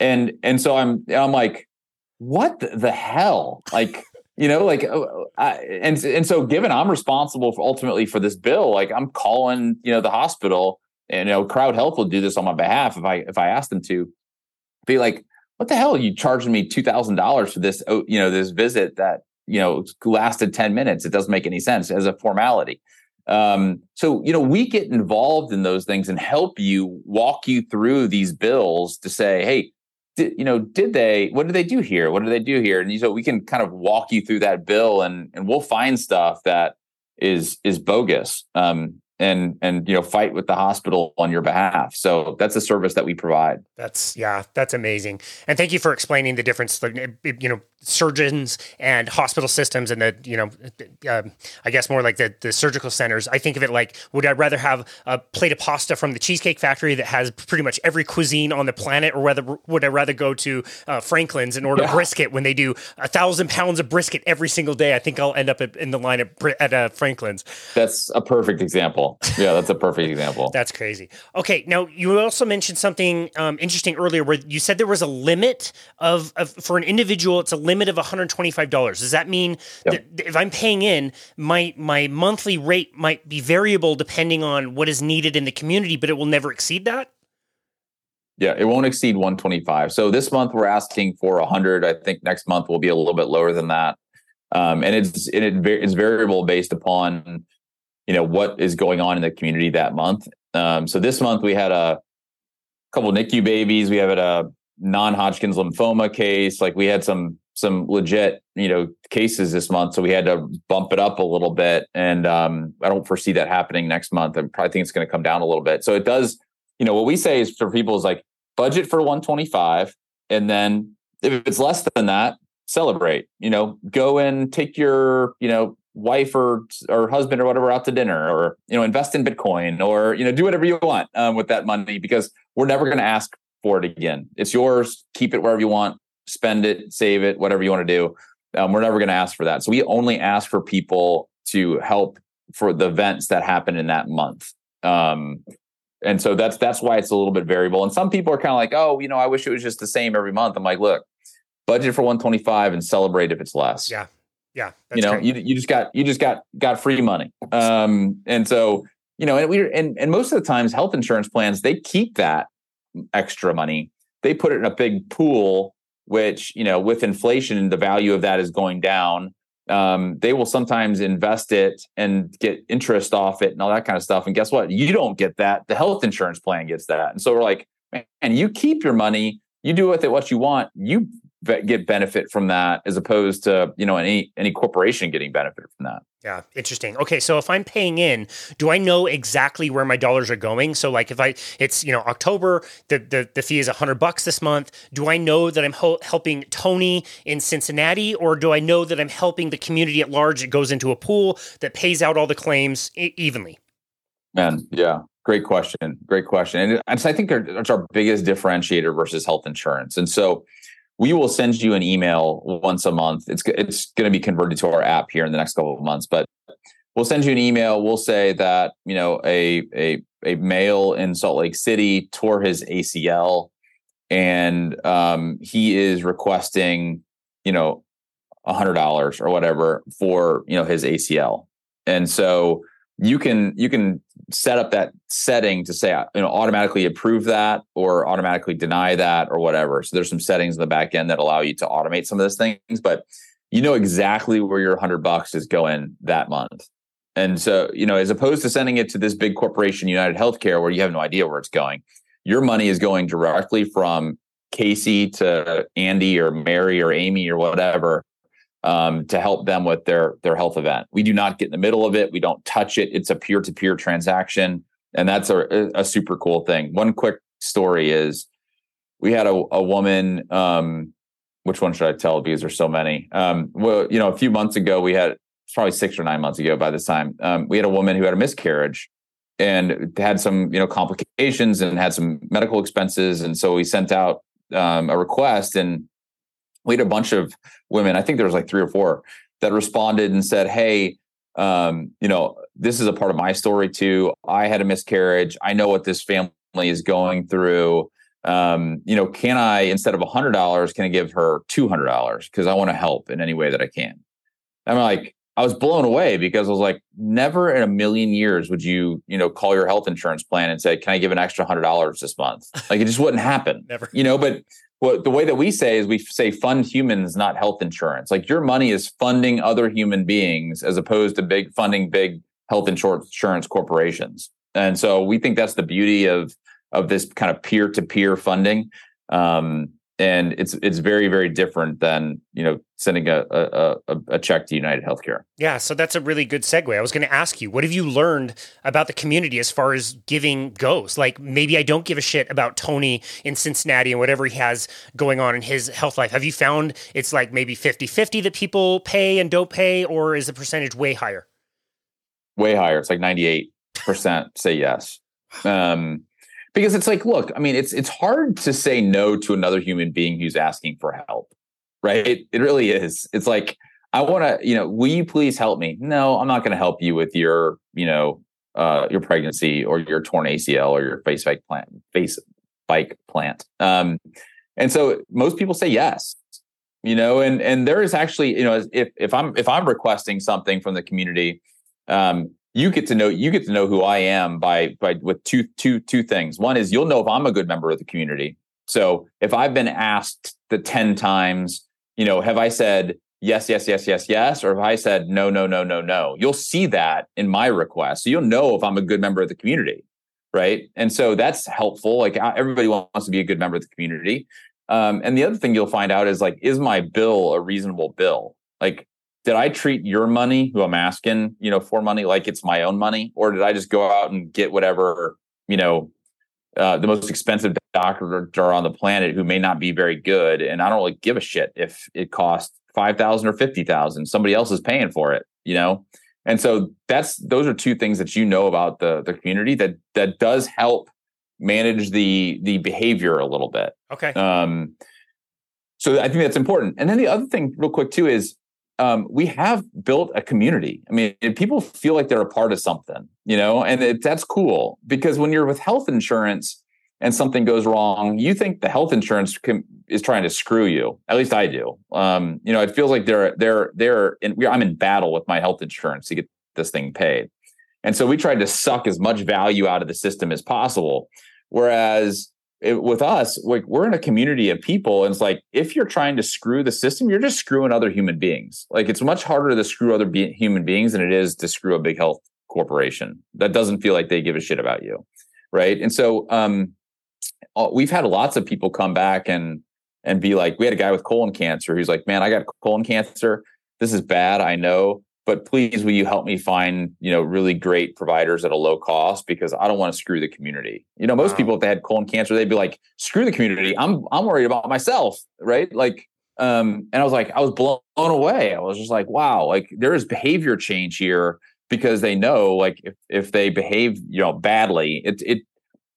And and so I'm I'm like, what the hell? Like, you know, like, uh, I, and and so given I'm responsible for ultimately for this bill, like I'm calling, you know, the hospital, and you know, Crowd Health will do this on my behalf if I if I ask them to. Be like, what the hell? You charging me $2000 for this oh, you know this visit that you know lasted 10 minutes. It doesn't make any sense as a formality. Um, so you know we get involved in those things and help you walk you through these bills to say hey did, you know did they what did they do here? What did they do here? And so we can kind of walk you through that bill and and we'll find stuff that is is bogus. Um, and and you know fight with the hospital on your behalf. So that's a service that we provide. That's yeah that's amazing. And thank you for explaining the difference you know surgeons and hospital systems and the you know uh, i guess more like the, the surgical centers. I think of it like would i rather have a plate of pasta from the cheesecake factory that has pretty much every cuisine on the planet or whether would i rather go to uh, franklin's and order yeah. brisket when they do a thousand pounds of brisket every single day? I think i'll end up in the line at, at uh, franklin's. That's a perfect example yeah that's a perfect example that's crazy okay now you also mentioned something um, interesting earlier where you said there was a limit of, of for an individual it's a limit of $125. Does that mean yep. that if I'm paying in, my my monthly rate might be variable depending on what is needed in the community, but it will never exceed that? Yeah, it won't exceed 125. So this month we're asking for 100. I think next month will be a little bit lower than that. Um, and it's it, it's variable based upon you know what is going on in the community that month. Um, so this month we had a couple NICU babies. We have a non-Hodgkin's lymphoma case. Like we had some some legit you know cases this month, so we had to bump it up a little bit. And um, I don't foresee that happening next month. I probably think it's going to come down a little bit. So it does. You know what we say is for people is like budget for 125, and then if it's less than that, celebrate. You know, go and take your you know wife or or husband or whatever out to dinner or you know invest in bitcoin or you know do whatever you want um, with that money because we're never going to ask for it again. It's yours. Keep it wherever you want. Spend it, save it, whatever you want to do. Um, we're never going to ask for that. So we only ask for people to help for the events that happen in that month. Um, and so that's that's why it's a little bit variable. And some people are kind of like, oh, you know, I wish it was just the same every month. I'm like, look, budget for 125 and celebrate if it's less. Yeah. Yeah. you know, you, you just got you just got got free money. Um, and so, you know, and we and, and most of the times health insurance plans, they keep that extra money. They put it in a big pool, which, you know, with inflation, the value of that is going down. Um, they will sometimes invest it and get interest off it and all that kind of stuff. And guess what? You don't get that. The health insurance plan gets that. And so we're like, man, you keep your money, you do with it what you want. You get benefit from that as opposed to you know any any corporation getting benefit from that yeah interesting okay so if i'm paying in do i know exactly where my dollars are going so like if i it's you know october the the, the fee is 100 bucks this month do i know that i'm ho- helping tony in cincinnati or do i know that i'm helping the community at large it goes into a pool that pays out all the claims e- evenly man yeah Great question. Great question. And, I think that's our biggest differentiator versus health insurance. And so we will send you an email once a month. It's it's going to be converted to our app here in the next couple of months, but we'll send you an email. We'll say that you know a a a male in Salt Lake City tore his ACL, and um, he is requesting you know a hundred dollars or whatever for you know his ACL, and so you can you can set up that setting to say uh, you know automatically approve that or automatically deny that or whatever. So there's some settings in the back end that allow you to automate some of those things but you know exactly where your 100 bucks is going that month. And so you know as opposed to sending it to this big corporation united healthcare where you have no idea where it's going your money is going directly from casey to andy or mary or amy or whatever um, to help them with their their health event. We do not get in the middle of it. We don't touch it. It's a peer to peer transaction, and that's a, a super cool thing. One quick story is we had a, a woman. Um, which one should I tell? Because there's so many. Um, well, you know, a few months ago, we had probably six or nine months ago by this time, um, we had a woman who had a miscarriage and had some you know complications and had some medical expenses, and so we sent out um, a request and we had a bunch of women, I think there was like three or four that responded and said, Hey, um, you know, this is a part of my story too. I had a miscarriage. I know what this family is going through. Um, you know, can I, instead of a hundred dollars, can I give her two hundred dollars? Because I want to help in any way that I can. I'm like, I was blown away because I was like, never in a million years would you, you know, call your health insurance plan and say, "Can I give an extra hundred dollars this month?" Like it just wouldn't happen. never, you know. But well, the way that we say is we say fund humans, not health insurance. Like your money is funding other human beings as opposed to big funding big health insurance corporations. And so we think that's the beauty of of this kind of peer to peer funding. Um, and it's it's very very different than you know sending a a, a check to United Healthcare. Yeah, so that's a really good segue. I was going to ask you, what have you learned about the community as far as giving goes? Like maybe I don't give a shit about Tony in Cincinnati and whatever he has going on in his health life. Have you found it's like maybe 50-50 that people pay and don't pay or is the percentage way higher? Way higher. It's like 98% say yes. Um because it's like look i mean it's it's hard to say no to another human being who's asking for help right? It, it really is. It's like i want to you know will you please help me? No i'm not going to help you with your you know uh, your pregnancy or your torn acl or your face bike plant face bike plant. Um, and so most people say yes you know and and there is actually you know if if i'm if i'm requesting something from the community um, you get to know you get to know who I am by by with two two two things. One is you'll know if I'm a good member of the community. So if I've been asked the 10 times, you know, have I said yes, yes, yes, yes, yes, or have I said no, no, no, no, no? You'll see that in my request. So you'll know if I'm a good member of the community. Right. And so that's helpful. Like everybody wants to be a good member of the community. Um, and the other thing you'll find out is like, is my bill a reasonable bill? Like, did I treat your money, who I'm asking, you know, for money, like it's my own money, or did I just go out and get whatever, you know, uh, the most expensive doctor on the planet who may not be very good, and I don't really give a shit if it costs five thousand or fifty thousand. Somebody else is paying for it, you know. And so that's those are two things that you know about the the community that that does help manage the the behavior a little bit. Okay. Um, so I think that's important. And then the other thing, real quick, too, is um, we have built a community. I mean, people feel like they're a part of something, you know, and it, that's cool because when you're with health insurance and something goes wrong, you think the health insurance can, is trying to screw you. At least I do. Um, you know, it feels like they're they're they're in, I'm in battle with my health insurance to get this thing paid, and so we tried to suck as much value out of the system as possible. Whereas it, with us, like we're in a community of people, and it's like if you're trying to screw the system, you're just screwing other human beings. Like it's much harder to screw other be- human beings than it is to screw a big health corporation that doesn't feel like they give a shit about you, right? And so um, we've had lots of people come back and and be like, we had a guy with colon cancer who's like, man, I got colon cancer. This is bad. I know, but please, will you help me find, you know, really great providers at a low cost because I don't want to screw the community. You know, most wow. people, if they had colon cancer, they'd be like, screw the community. I'm, I'm worried about myself. Right. Like, um, and I was like, I was blown away. I was just like, wow, like there is behavior change here because they know like if, if they behave, you know, badly, it, it,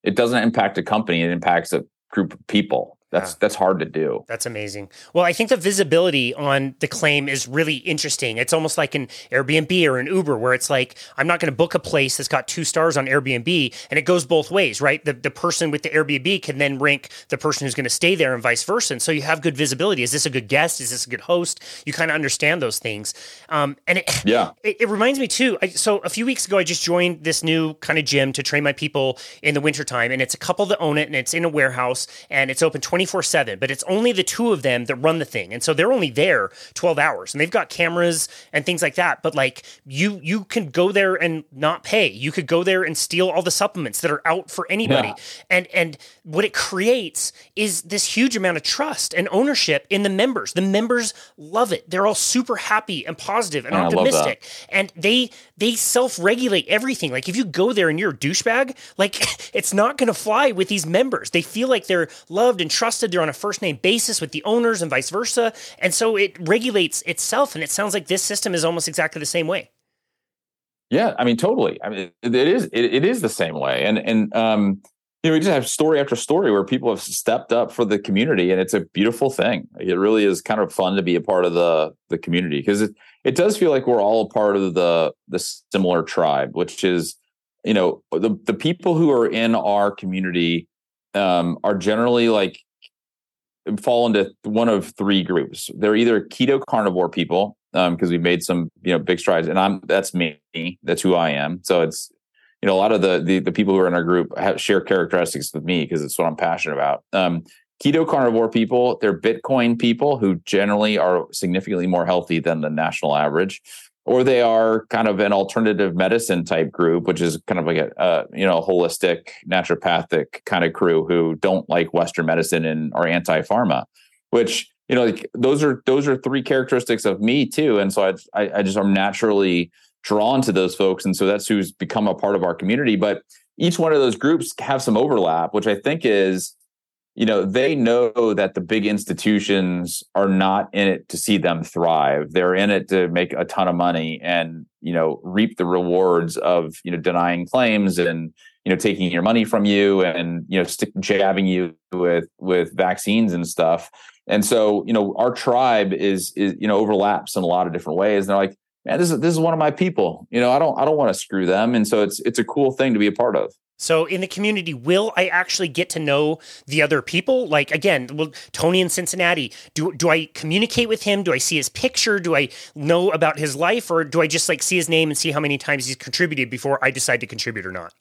it doesn't impact a company, it impacts a group of people. That's yeah. that's hard to do. That's amazing. Well, I think the visibility on the claim is really interesting. It's almost like an Airbnb or an Uber where it's like I'm not going to book a place that's got 2 stars on Airbnb and it goes both ways, right? The the person with the Airbnb can then rank the person who's going to stay there and vice versa. And so you have good visibility. Is this a good guest? Is this a good host? You kind of understand those things. Um, and it, yeah. It, it reminds me too. I, so a few weeks ago I just joined this new kind of gym to train my people in the wintertime and it's a couple that own it and it's in a warehouse and it's open 20 24 7, but it's only the two of them that run the thing. And so they're only there 12 hours and they've got cameras and things like that. But like you, you can go there and not pay. You could go there and steal all the supplements that are out for anybody. Yeah. And, and what it creates is this huge amount of trust and ownership in the members. The members love it. They're all super happy and positive and optimistic. And they, they self regulate everything. Like if you go there and you're a douchebag, like it's not going to fly with these members. They feel like they're loved and trusted. They're on a first name basis with the owners and vice versa. And so it regulates itself. And it sounds like this system is almost exactly the same way. Yeah, I mean, totally. I mean, it is it, it is the same way, and and um, you know, we just have story after story where people have stepped up for the community, and it's a beautiful thing. It really is kind of fun to be a part of the the community because it it does feel like we're all a part of the the similar tribe, which is you know the the people who are in our community um, are generally like fall into one of three groups. They're either keto carnivore people because um, we've made some you know big strides, and I'm that's me. That's who I am. So it's you know a lot of the the, the people who are in our group have, share characteristics with me because it's what I'm passionate about. Um, keto carnivore people, they're Bitcoin people who generally are significantly more healthy than the national average or they are kind of an alternative medicine type group, which is kind of like a, uh, you know holistic naturopathic kind of crew who don't like Western medicine and are anti pharma. Which you know like those are those are three characteristics of me too, and so I I, I just am naturally drawn to those folks, and so that's who's become a part of our community. But each one of those groups have some overlap, which I think is you know they know that the big institutions are not in it to see them thrive. They're in it to make a ton of money and you know reap the rewards of you know denying claims and you know taking your money from you and you know stick, jabbing you with with vaccines and stuff. And so you know our tribe is is you know overlaps in a lot of different ways. And they're like man this is this is one of my people you know i don't i don't want to screw them and so it's it's a cool thing to be a part of so in the community, will I actually get to know the other people? Like again, well, Tony in Cincinnati, do do I communicate with him? Do I see his picture? Do I know about his life, or do I just like see his name and see how many times he's contributed before I decide to contribute or not?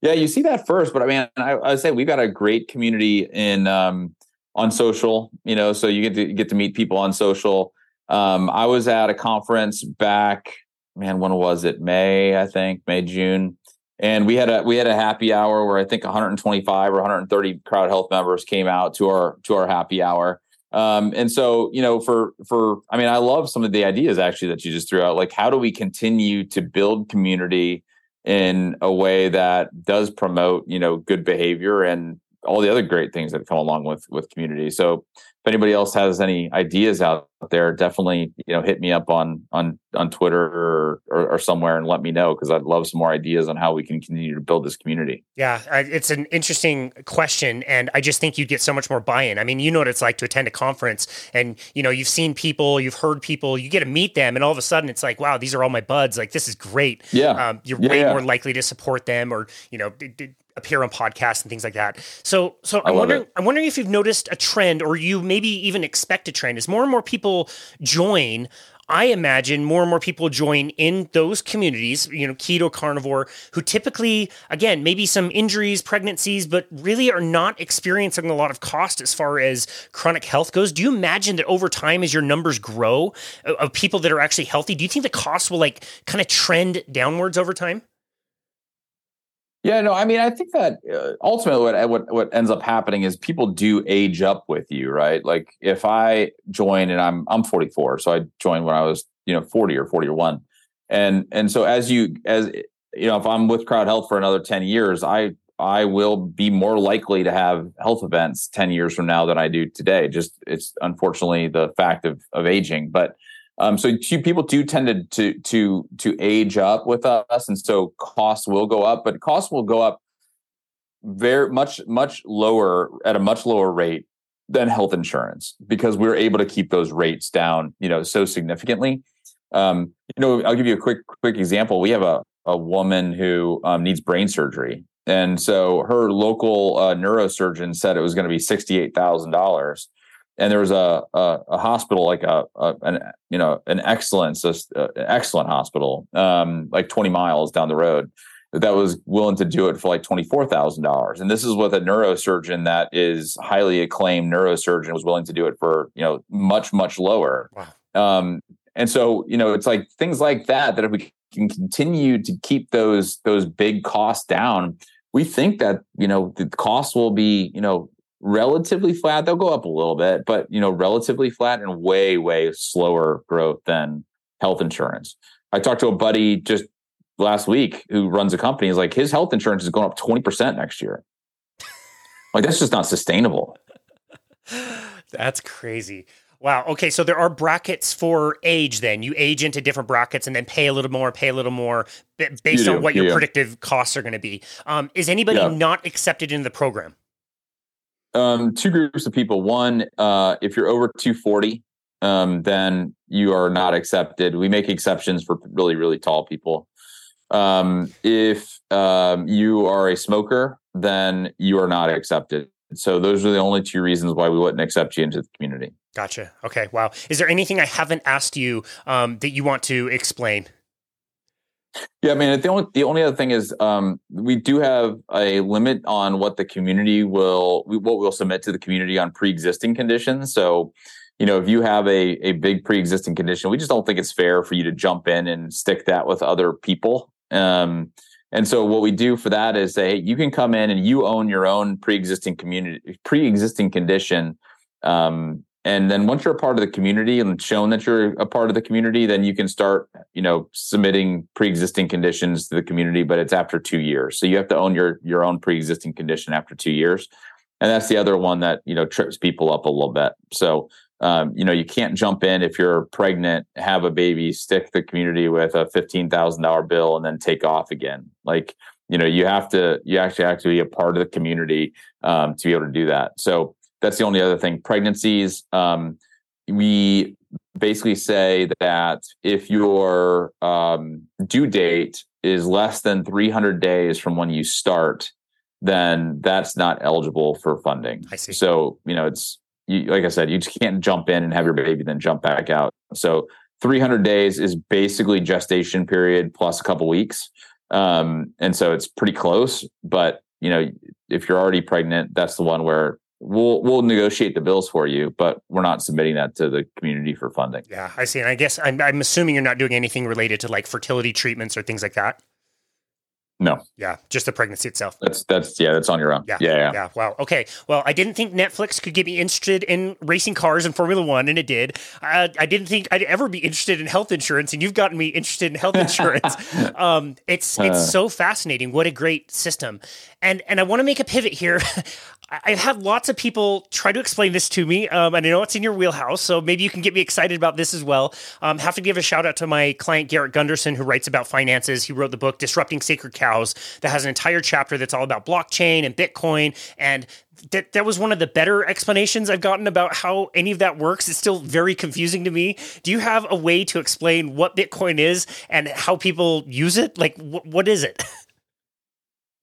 Yeah, you see that first, but I mean, I, I say we've got a great community in um, on social. You know, so you get to get to meet people on social. Um, I was at a conference back, man, when was it? May, I think, May June and we had a we had a happy hour where I think 125 or 130 crowd health members came out to our to our happy hour. Um, and so, you know, for for I mean, I love some of the ideas actually that you just threw out. Like, how do we continue to build community in a way that does promote, you know, good behavior and all the other great things that come along with with community. So if anybody else has any ideas out there, definitely you know hit me up on on on Twitter or or, or somewhere and let me know because I'd love some more ideas on how we can continue to build this community. Yeah, it's an interesting question, and I just think you'd get so much more buy-in. I mean, you know what it's like to attend a conference, and you know you've seen people, you've heard people, you get to meet them, and all of a sudden it's like, wow, these are all my buds. Like this is great. Yeah, um, you're yeah, way yeah. more likely to support them, or you know. D- d- appear on podcasts and things like that. So, so I'm wondering, it. I'm wondering if you've noticed a trend, or you maybe even expect a trend, as more and more people join. I imagine more and more people join in those communities, you know, keto carnivore, who typically, again, maybe some injuries, pregnancies, but really are not experiencing a lot of cost as far as chronic health goes. Do you imagine that over time, as your numbers grow uh, of people that are actually healthy, do you think the cost will like kind of trend downwards over time? Yeah, no, I mean, I think that uh, ultimately what, what what ends up happening is people do age up with you, right? Like if I join and I'm I'm 44, so I joined when I was you know 40 or 41, and and so as you as you know, if I'm with Crowd Health for another 10 years, I I will be more likely to have health events 10 years from now than I do today. Just it's unfortunately the fact of of aging, but um, so people do tend to, to to to age up with us, and so costs will go up, but costs will go up very much much lower at a much lower rate than health insurance because we're able to keep those rates down, you know, so significantly. Um, you know, I'll give you a quick quick example. We have a a woman who um, needs brain surgery, and so her local uh, neurosurgeon said it was going to be sixty eight thousand dollars and there was a a, a hospital like a, a, an you know an excellence uh, an excellent hospital um, like 20 miles down the road that was willing to do it for like $24,000 and this is with a neurosurgeon that is highly acclaimed neurosurgeon was willing to do it for you know much much lower wow. um, and so you know it's like things like that that if we can continue to keep those those big costs down we think that you know the costs will be you know relatively flat. They'll go up a little bit, but you know, relatively flat and way, way slower growth than health insurance. I talked to a buddy just last week who runs a company. He's like, his health insurance is going up 20% next year. like that's just not sustainable. That's crazy. Wow. Okay. So there are brackets for age then. You age into different brackets and then pay a little more, pay a little more based on what your yeah. predictive costs are going to be. Um, is anybody yeah. not accepted in the program? Um, two groups of people. One, uh, if you're over 240, um, then you are not accepted. We make exceptions for really, really tall people. Um, if um, you are a smoker, then you are not accepted. So those are the only two reasons why we wouldn't accept you into the community. Gotcha. Okay. Wow. Is there anything I haven't asked you um, that you want to explain? Yeah, I mean, the only the only other thing is um, we do have a limit on what the community will what we'll submit to the community on pre-existing conditions. So, you know, if you have a a big pre-existing condition, we just don't think it's fair for you to jump in and stick that with other people. Um, and so, what we do for that is say, you can come in and you own your own pre-existing community pre-existing condition. Um, and then once you're a part of the community and shown that you're a part of the community then you can start you know submitting pre-existing conditions to the community but it's after two years. So you have to own your your own pre-existing condition after two years. And that's the other one that you know trips people up a little bit. So um, you know you can't jump in if you're pregnant have a baby stick the community with a $15000 bill and then take off again. Like you know you have to you actually have to be a part of the community um, to be able to do that. So that's the only other thing. Pregnancies, um, we basically say that if your um, due date is less than 300 days from when you start, then that's not eligible for funding. I see. So, you know, it's you, like I said, you just can't jump in and have your baby then jump back out. So, 300 days is basically gestation period plus a couple weeks. Um, and so it's pretty close. But, you know, if you're already pregnant, that's the one where we'll we'll negotiate the bills for you, but we're not submitting that to the community for funding. Yeah, I see. And I guess I'm, I'm assuming you're not doing anything related to like fertility treatments or things like that. No. Yeah, just the pregnancy itself. That's that's yeah, that's on your own. Yeah, yeah, yeah. yeah. Wow. Okay. Well, I didn't think Netflix could get me interested in racing cars and Formula One, and it did. I, I didn't think I'd ever be interested in health insurance, and you've gotten me interested in health insurance. um, it's it's uh. so fascinating. What a great system. And and I want to make a pivot here. I've had lots of people try to explain this to me, um, and I know it's in your wheelhouse, so maybe you can get me excited about this as well. Um, have to give a shout out to my client Garrett Gunderson, who writes about finances. He wrote the book Disrupting Sacred Cows, that has an entire chapter that's all about blockchain and Bitcoin, and that that was one of the better explanations I've gotten about how any of that works. It's still very confusing to me. Do you have a way to explain what Bitcoin is and how people use it? Like, wh- what is it?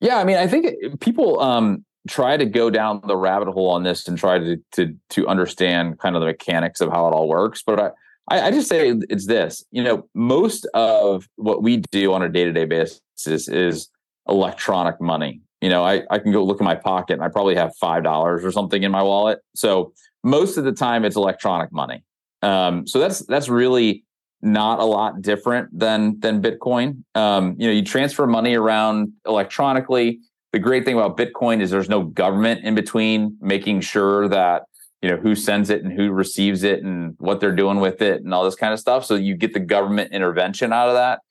Yeah, I mean, I think people um, try to go down the rabbit hole on this and try to to to understand kind of the mechanics of how it all works. But I I just say it's this. You know, most of what we do on a day to day basis is electronic money. You know, I I can go look in my pocket and I probably have five dollars or something in my wallet. So most of the time it's electronic money. Um, so that's that's really not a lot different than than Bitcoin. Um, you know, you transfer money around electronically. The great thing about Bitcoin is there's no government in between making sure that you know who sends it and who receives it and what they're doing with it and all this kind of stuff. So you get the government intervention out of that.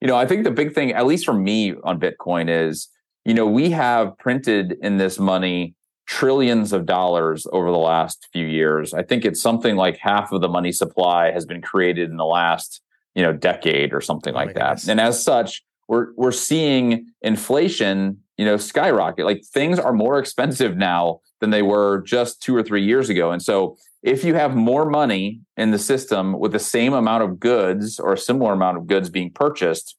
You know, I think the big thing, at least for me on Bitcoin, is you know we have printed in this money trillions of dollars over the last few years. I think it's something like half of the money supply has been created in the last, you know, decade or something oh like that. Goodness. And as such, we're we're seeing inflation, you know, skyrocket. Like things are more expensive now than they were just 2 or 3 years ago. And so if you have more money in the system with the same amount of goods or a similar amount of goods being purchased,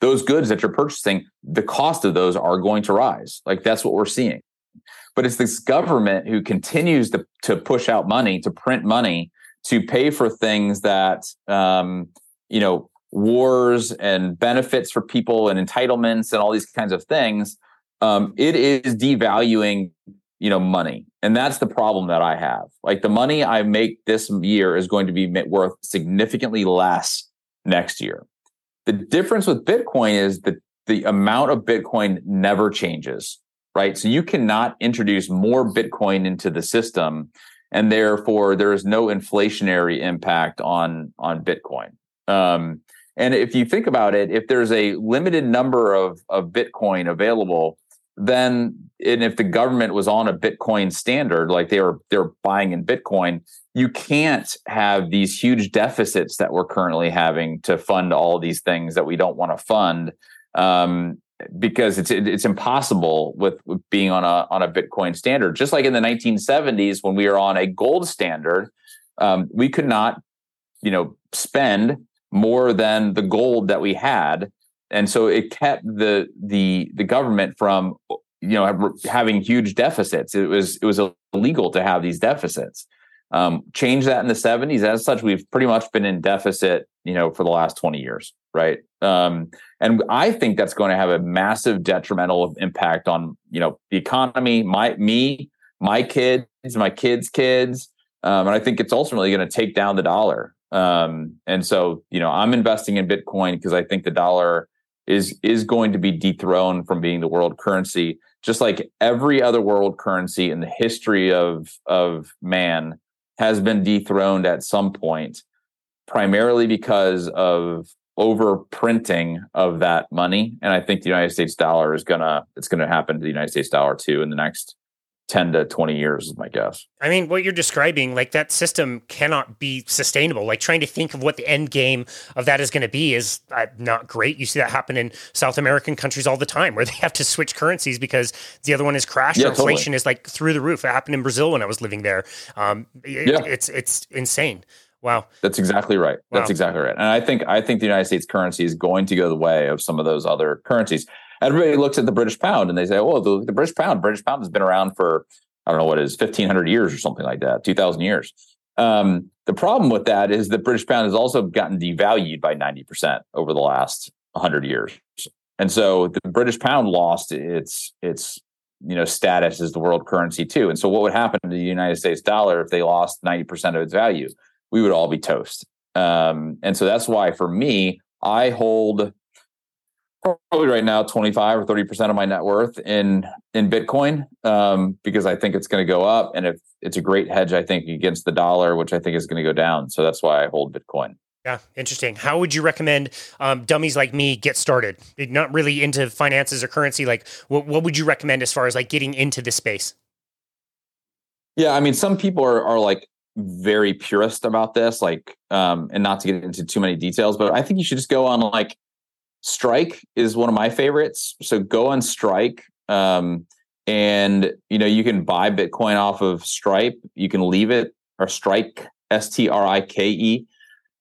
those goods that you're purchasing, the cost of those are going to rise. Like that's what we're seeing. But it's this government who continues to, to push out money, to print money, to pay for things that, um, you know, wars and benefits for people and entitlements and all these kinds of things. Um, it is devaluing, you know, money. And that's the problem that I have. Like the money I make this year is going to be worth significantly less next year. The difference with Bitcoin is that the amount of Bitcoin never changes right? So you cannot introduce more Bitcoin into the system, and therefore there is no inflationary impact on on Bitcoin. Um, and if you think about it, if there's a limited number of of Bitcoin available, then and if the government was on a Bitcoin standard, like they were they're buying in Bitcoin, you can't have these huge deficits that we're currently having to fund all these things that we don't want to fund. Um, because it's it's impossible with, with being on a on a Bitcoin standard. Just like in the 1970s when we were on a gold standard, um, we could not, you know, spend more than the gold that we had, and so it kept the the the government from you know having huge deficits. It was it was illegal to have these deficits. Um, change that in the 70s. As such, we've pretty much been in deficit, you know, for the last 20 years, right? Um, and I think that's going to have a massive detrimental impact on, you know, the economy, my me, my kids, my kids' kids, um, and I think it's ultimately going to take down the dollar. Um, and so, you know, I'm investing in Bitcoin because I think the dollar is is going to be dethroned from being the world currency, just like every other world currency in the history of of man has been dethroned at some point, primarily because of overprinting of that money. And I think the United States dollar is gonna it's gonna happen to the United States dollar too in the next 10 to 20 years is my guess. I mean, what you're describing, like that system cannot be sustainable. Like trying to think of what the end game of that is going to be is uh, not great. You see that happen in South American countries all the time where they have to switch currencies because the other one has crashed yeah, inflation totally. is like through the roof. It happened in Brazil when I was living there. Um, it, yeah. It's, it's insane. Wow. That's exactly right. Wow. That's exactly right. And I think I think the United States currency is going to go the way of some of those other currencies everybody looks at the British pound and they say, "Oh, the, the British pound, British pound has been around for I don't know what it is, fifteen hundred years or something like that, two thousand years." Um, the problem with that is the British pound has also gotten devalued by ninety percent over the last hundred years, and so the British pound lost its its you know status as the world currency too. And so, what would happen to the United States dollar if they lost ninety percent of its value? We would all be toast. Um, and so that's why, for me, I hold probably right now 25 or 30 percent of my net worth in in bitcoin um, because i think it's going to go up and if it's a great hedge i think against the dollar which i think is going to go down so that's why i hold bitcoin yeah, interesting. How would you recommend um, dummies like me get started? Not really into finances or currency. Like, what, what would you recommend as far as like getting into this space? Yeah, I mean, some people are, are like very purist about this, like, um, and not to get into too many details, but I think you should just go on like Strike is one of my favorites. So go on Strike. Um, and you know, you can buy Bitcoin off of Stripe. You can leave it or Strike, S T R I K E.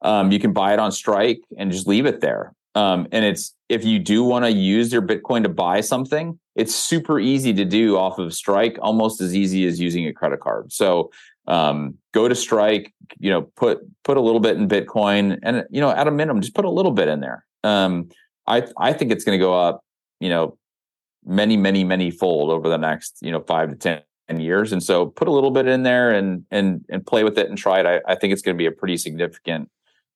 Um, you can buy it on Strike and just leave it there. Um, and it's if you do want to use your Bitcoin to buy something, it's super easy to do off of Strike, almost as easy as using a credit card. So um, go to Strike, you know, put put a little bit in Bitcoin, and you know, at a minimum, just put a little bit in there. Um, I I think it's going to go up, you know, many many many fold over the next you know five to ten years. And so put a little bit in there and and and play with it and try it. I, I think it's going to be a pretty significant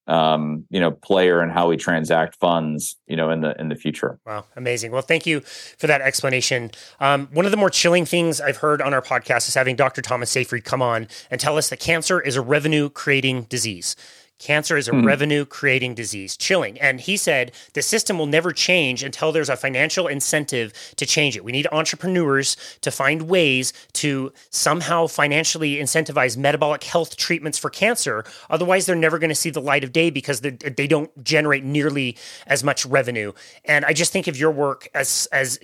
um, you know player in how we transact funds you know in the in the future wow amazing well thank you for that explanation um, one of the more chilling things i've heard on our podcast is having dr thomas seyfried come on and tell us that cancer is a revenue creating disease Cancer is a mm. revenue creating disease. Chilling. And he said the system will never change until there's a financial incentive to change it. We need entrepreneurs to find ways to somehow financially incentivize metabolic health treatments for cancer. Otherwise, they're never going to see the light of day because they don't generate nearly as much revenue. And I just think of your work as, as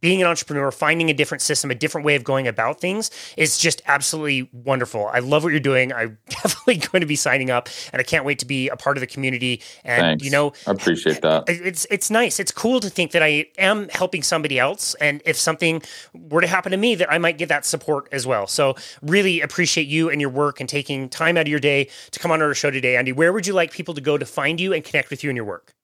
being an entrepreneur, finding a different system, a different way of going about things is just absolutely wonderful. I love what you're doing. I'm definitely going to be signing up. And I can't wait to be a part of the community. And Thanks. you know, I appreciate that. It's it's nice. It's cool to think that I am helping somebody else, and if something were to happen to me, that I might get that support as well. So really appreciate you and your work and taking time out of your day to come on our show today, Andy. Where would you like people to go to find you and connect with you and your work?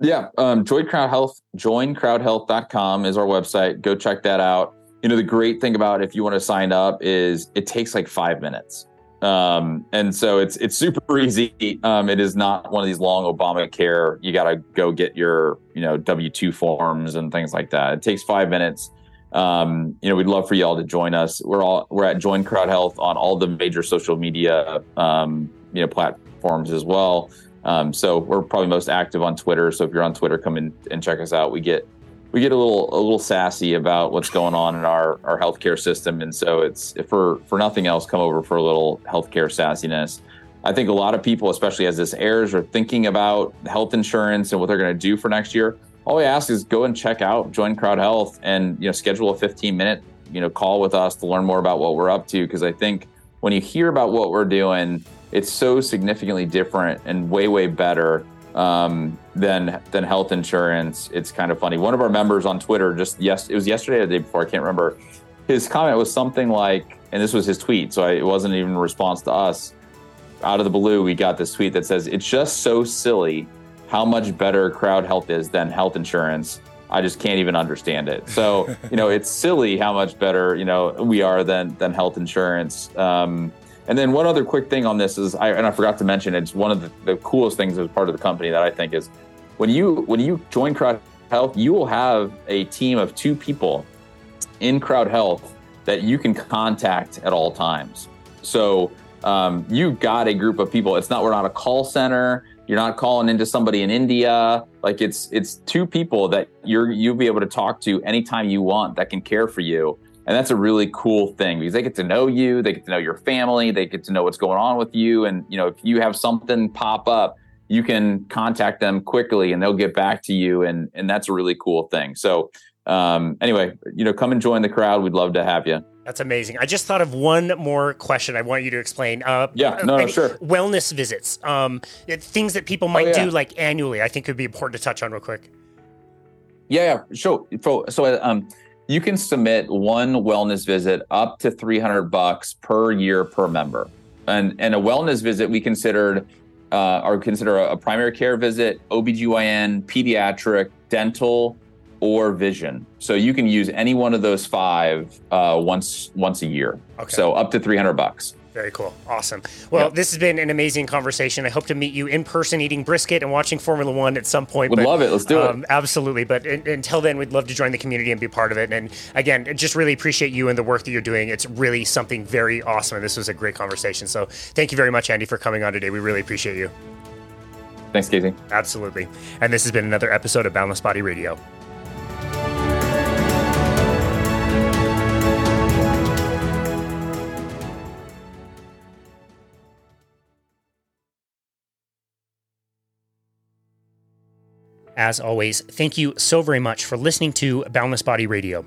Yeah, um, Join Crowd Health, joincrowdhealth.com is our website. Go check that out. You know, the great thing about if you want to sign up is it takes like five minutes. Um, and so it's it's super easy. Um, it is not one of these long Obamacare. You got to go get your you know W two forms and things like that. It takes five minutes. Um, you know, we'd love for you all to join us. We're all we're at Join Crowd Health on all the major social media um, you know platforms as well. Um, so we're probably most active on Twitter. So if you're on Twitter, come in and check us out. We get we get a little a little sassy about what's going on in our our healthcare system, and so it's for for nothing else, come over for a little healthcare sassiness. I think a lot of people, especially as this airs, are thinking about health insurance and what they're going to do for next year. All we ask is go and check out Join Crowd Health and you know schedule a 15 minute you know call with us to learn more about what we're up to because I think when you hear about what we're doing, it's so significantly different and way way better um, than than health insurance. It's kind of funny. One of our members on Twitter just yes, it was yesterday or the day before. I can't remember. His comment was something like, and this was his tweet, so I, it wasn't even a response to us. Out of the blue, we got this tweet that says, "It's just so silly how much better crowd health is than health insurance." I just can't even understand it. So, you know, it's silly how much better, you know, we are than than health insurance. Um, and then one other quick thing on this is, I, and I forgot to mention, it's one of the, the coolest things as part of the company that I think is when you when you join Crowd Health, you will have a team of two people in Crowd Health that you can contact at all times. So um, you got a group of people. It's not we're not a call center. You're not calling into somebody in India. Like it's it's two people that you're you'll be able to talk to anytime you want that can care for you. And that's a really cool thing because they get to know you, they get to know your family, they get to know what's going on with you. And, you know, if you have something pop up, you can contact them quickly and they'll get back to you. And, and that's a really cool thing. So, um, anyway, you know, come and join the crowd. We'd love to have you. That's amazing. I just thought of one more question I want you to explain. Uh, yeah, no, no sure. Wellness visits, um, things that people might oh, yeah. do like annually. I think would be important to touch on real quick. Yeah, yeah, sure. So, so um, you can submit one wellness visit up to 300 bucks per year per member. And, and a wellness visit we considered uh, or consider a, a primary care visit, OBGYN, pediatric, dental, or vision. So you can use any one of those five uh, once once a year. Okay. So up to 300 bucks. Very cool. Awesome. Well, yep. this has been an amazing conversation. I hope to meet you in person eating brisket and watching Formula One at some point. Would but, love it. Let's do um, it. Absolutely. But in, until then, we'd love to join the community and be part of it. And again, just really appreciate you and the work that you're doing. It's really something very awesome. And this was a great conversation. So thank you very much, Andy, for coming on today. We really appreciate you. Thanks, Casey. Absolutely. And this has been another episode of Boundless Body Radio. As always, thank you so very much for listening to Boundless Body Radio.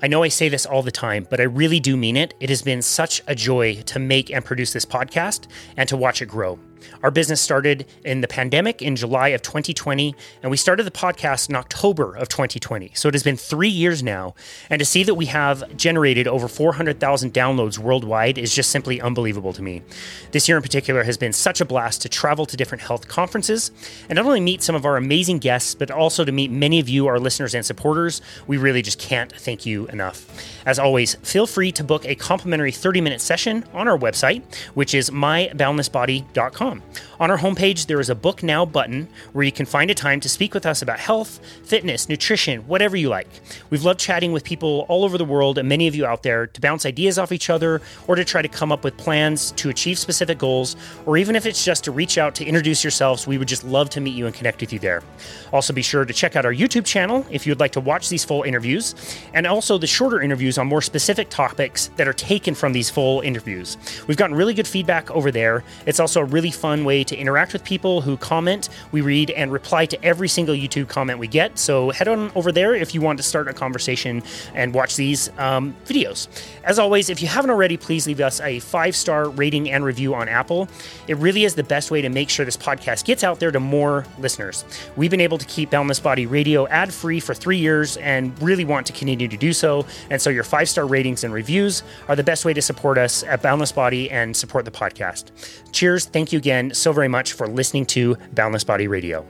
I know I say this all the time, but I really do mean it. It has been such a joy to make and produce this podcast and to watch it grow. Our business started in the pandemic in July of 2020, and we started the podcast in October of 2020. So it has been three years now. And to see that we have generated over 400,000 downloads worldwide is just simply unbelievable to me. This year in particular has been such a blast to travel to different health conferences and not only meet some of our amazing guests, but also to meet many of you, our listeners and supporters. We really just can't thank you enough. As always, feel free to book a complimentary 30 minute session on our website, which is myboundlessbody.com on. On our homepage, there is a Book Now button where you can find a time to speak with us about health, fitness, nutrition, whatever you like. We've loved chatting with people all over the world and many of you out there to bounce ideas off each other or to try to come up with plans to achieve specific goals, or even if it's just to reach out to introduce yourselves, we would just love to meet you and connect with you there. Also, be sure to check out our YouTube channel if you'd like to watch these full interviews, and also the shorter interviews on more specific topics that are taken from these full interviews. We've gotten really good feedback over there. It's also a really fun way to interact with people who comment. We read and reply to every single YouTube comment we get. So head on over there if you want to start a conversation and watch these um, videos. As always, if you haven't already, please leave us a five star rating and review on Apple. It really is the best way to make sure this podcast gets out there to more listeners. We've been able to keep Boundless Body Radio ad free for three years and really want to continue to do so. And so your five star ratings and reviews are the best way to support us at Boundless Body and support the podcast. Cheers. Thank you again so very much for listening to Boundless Body Radio.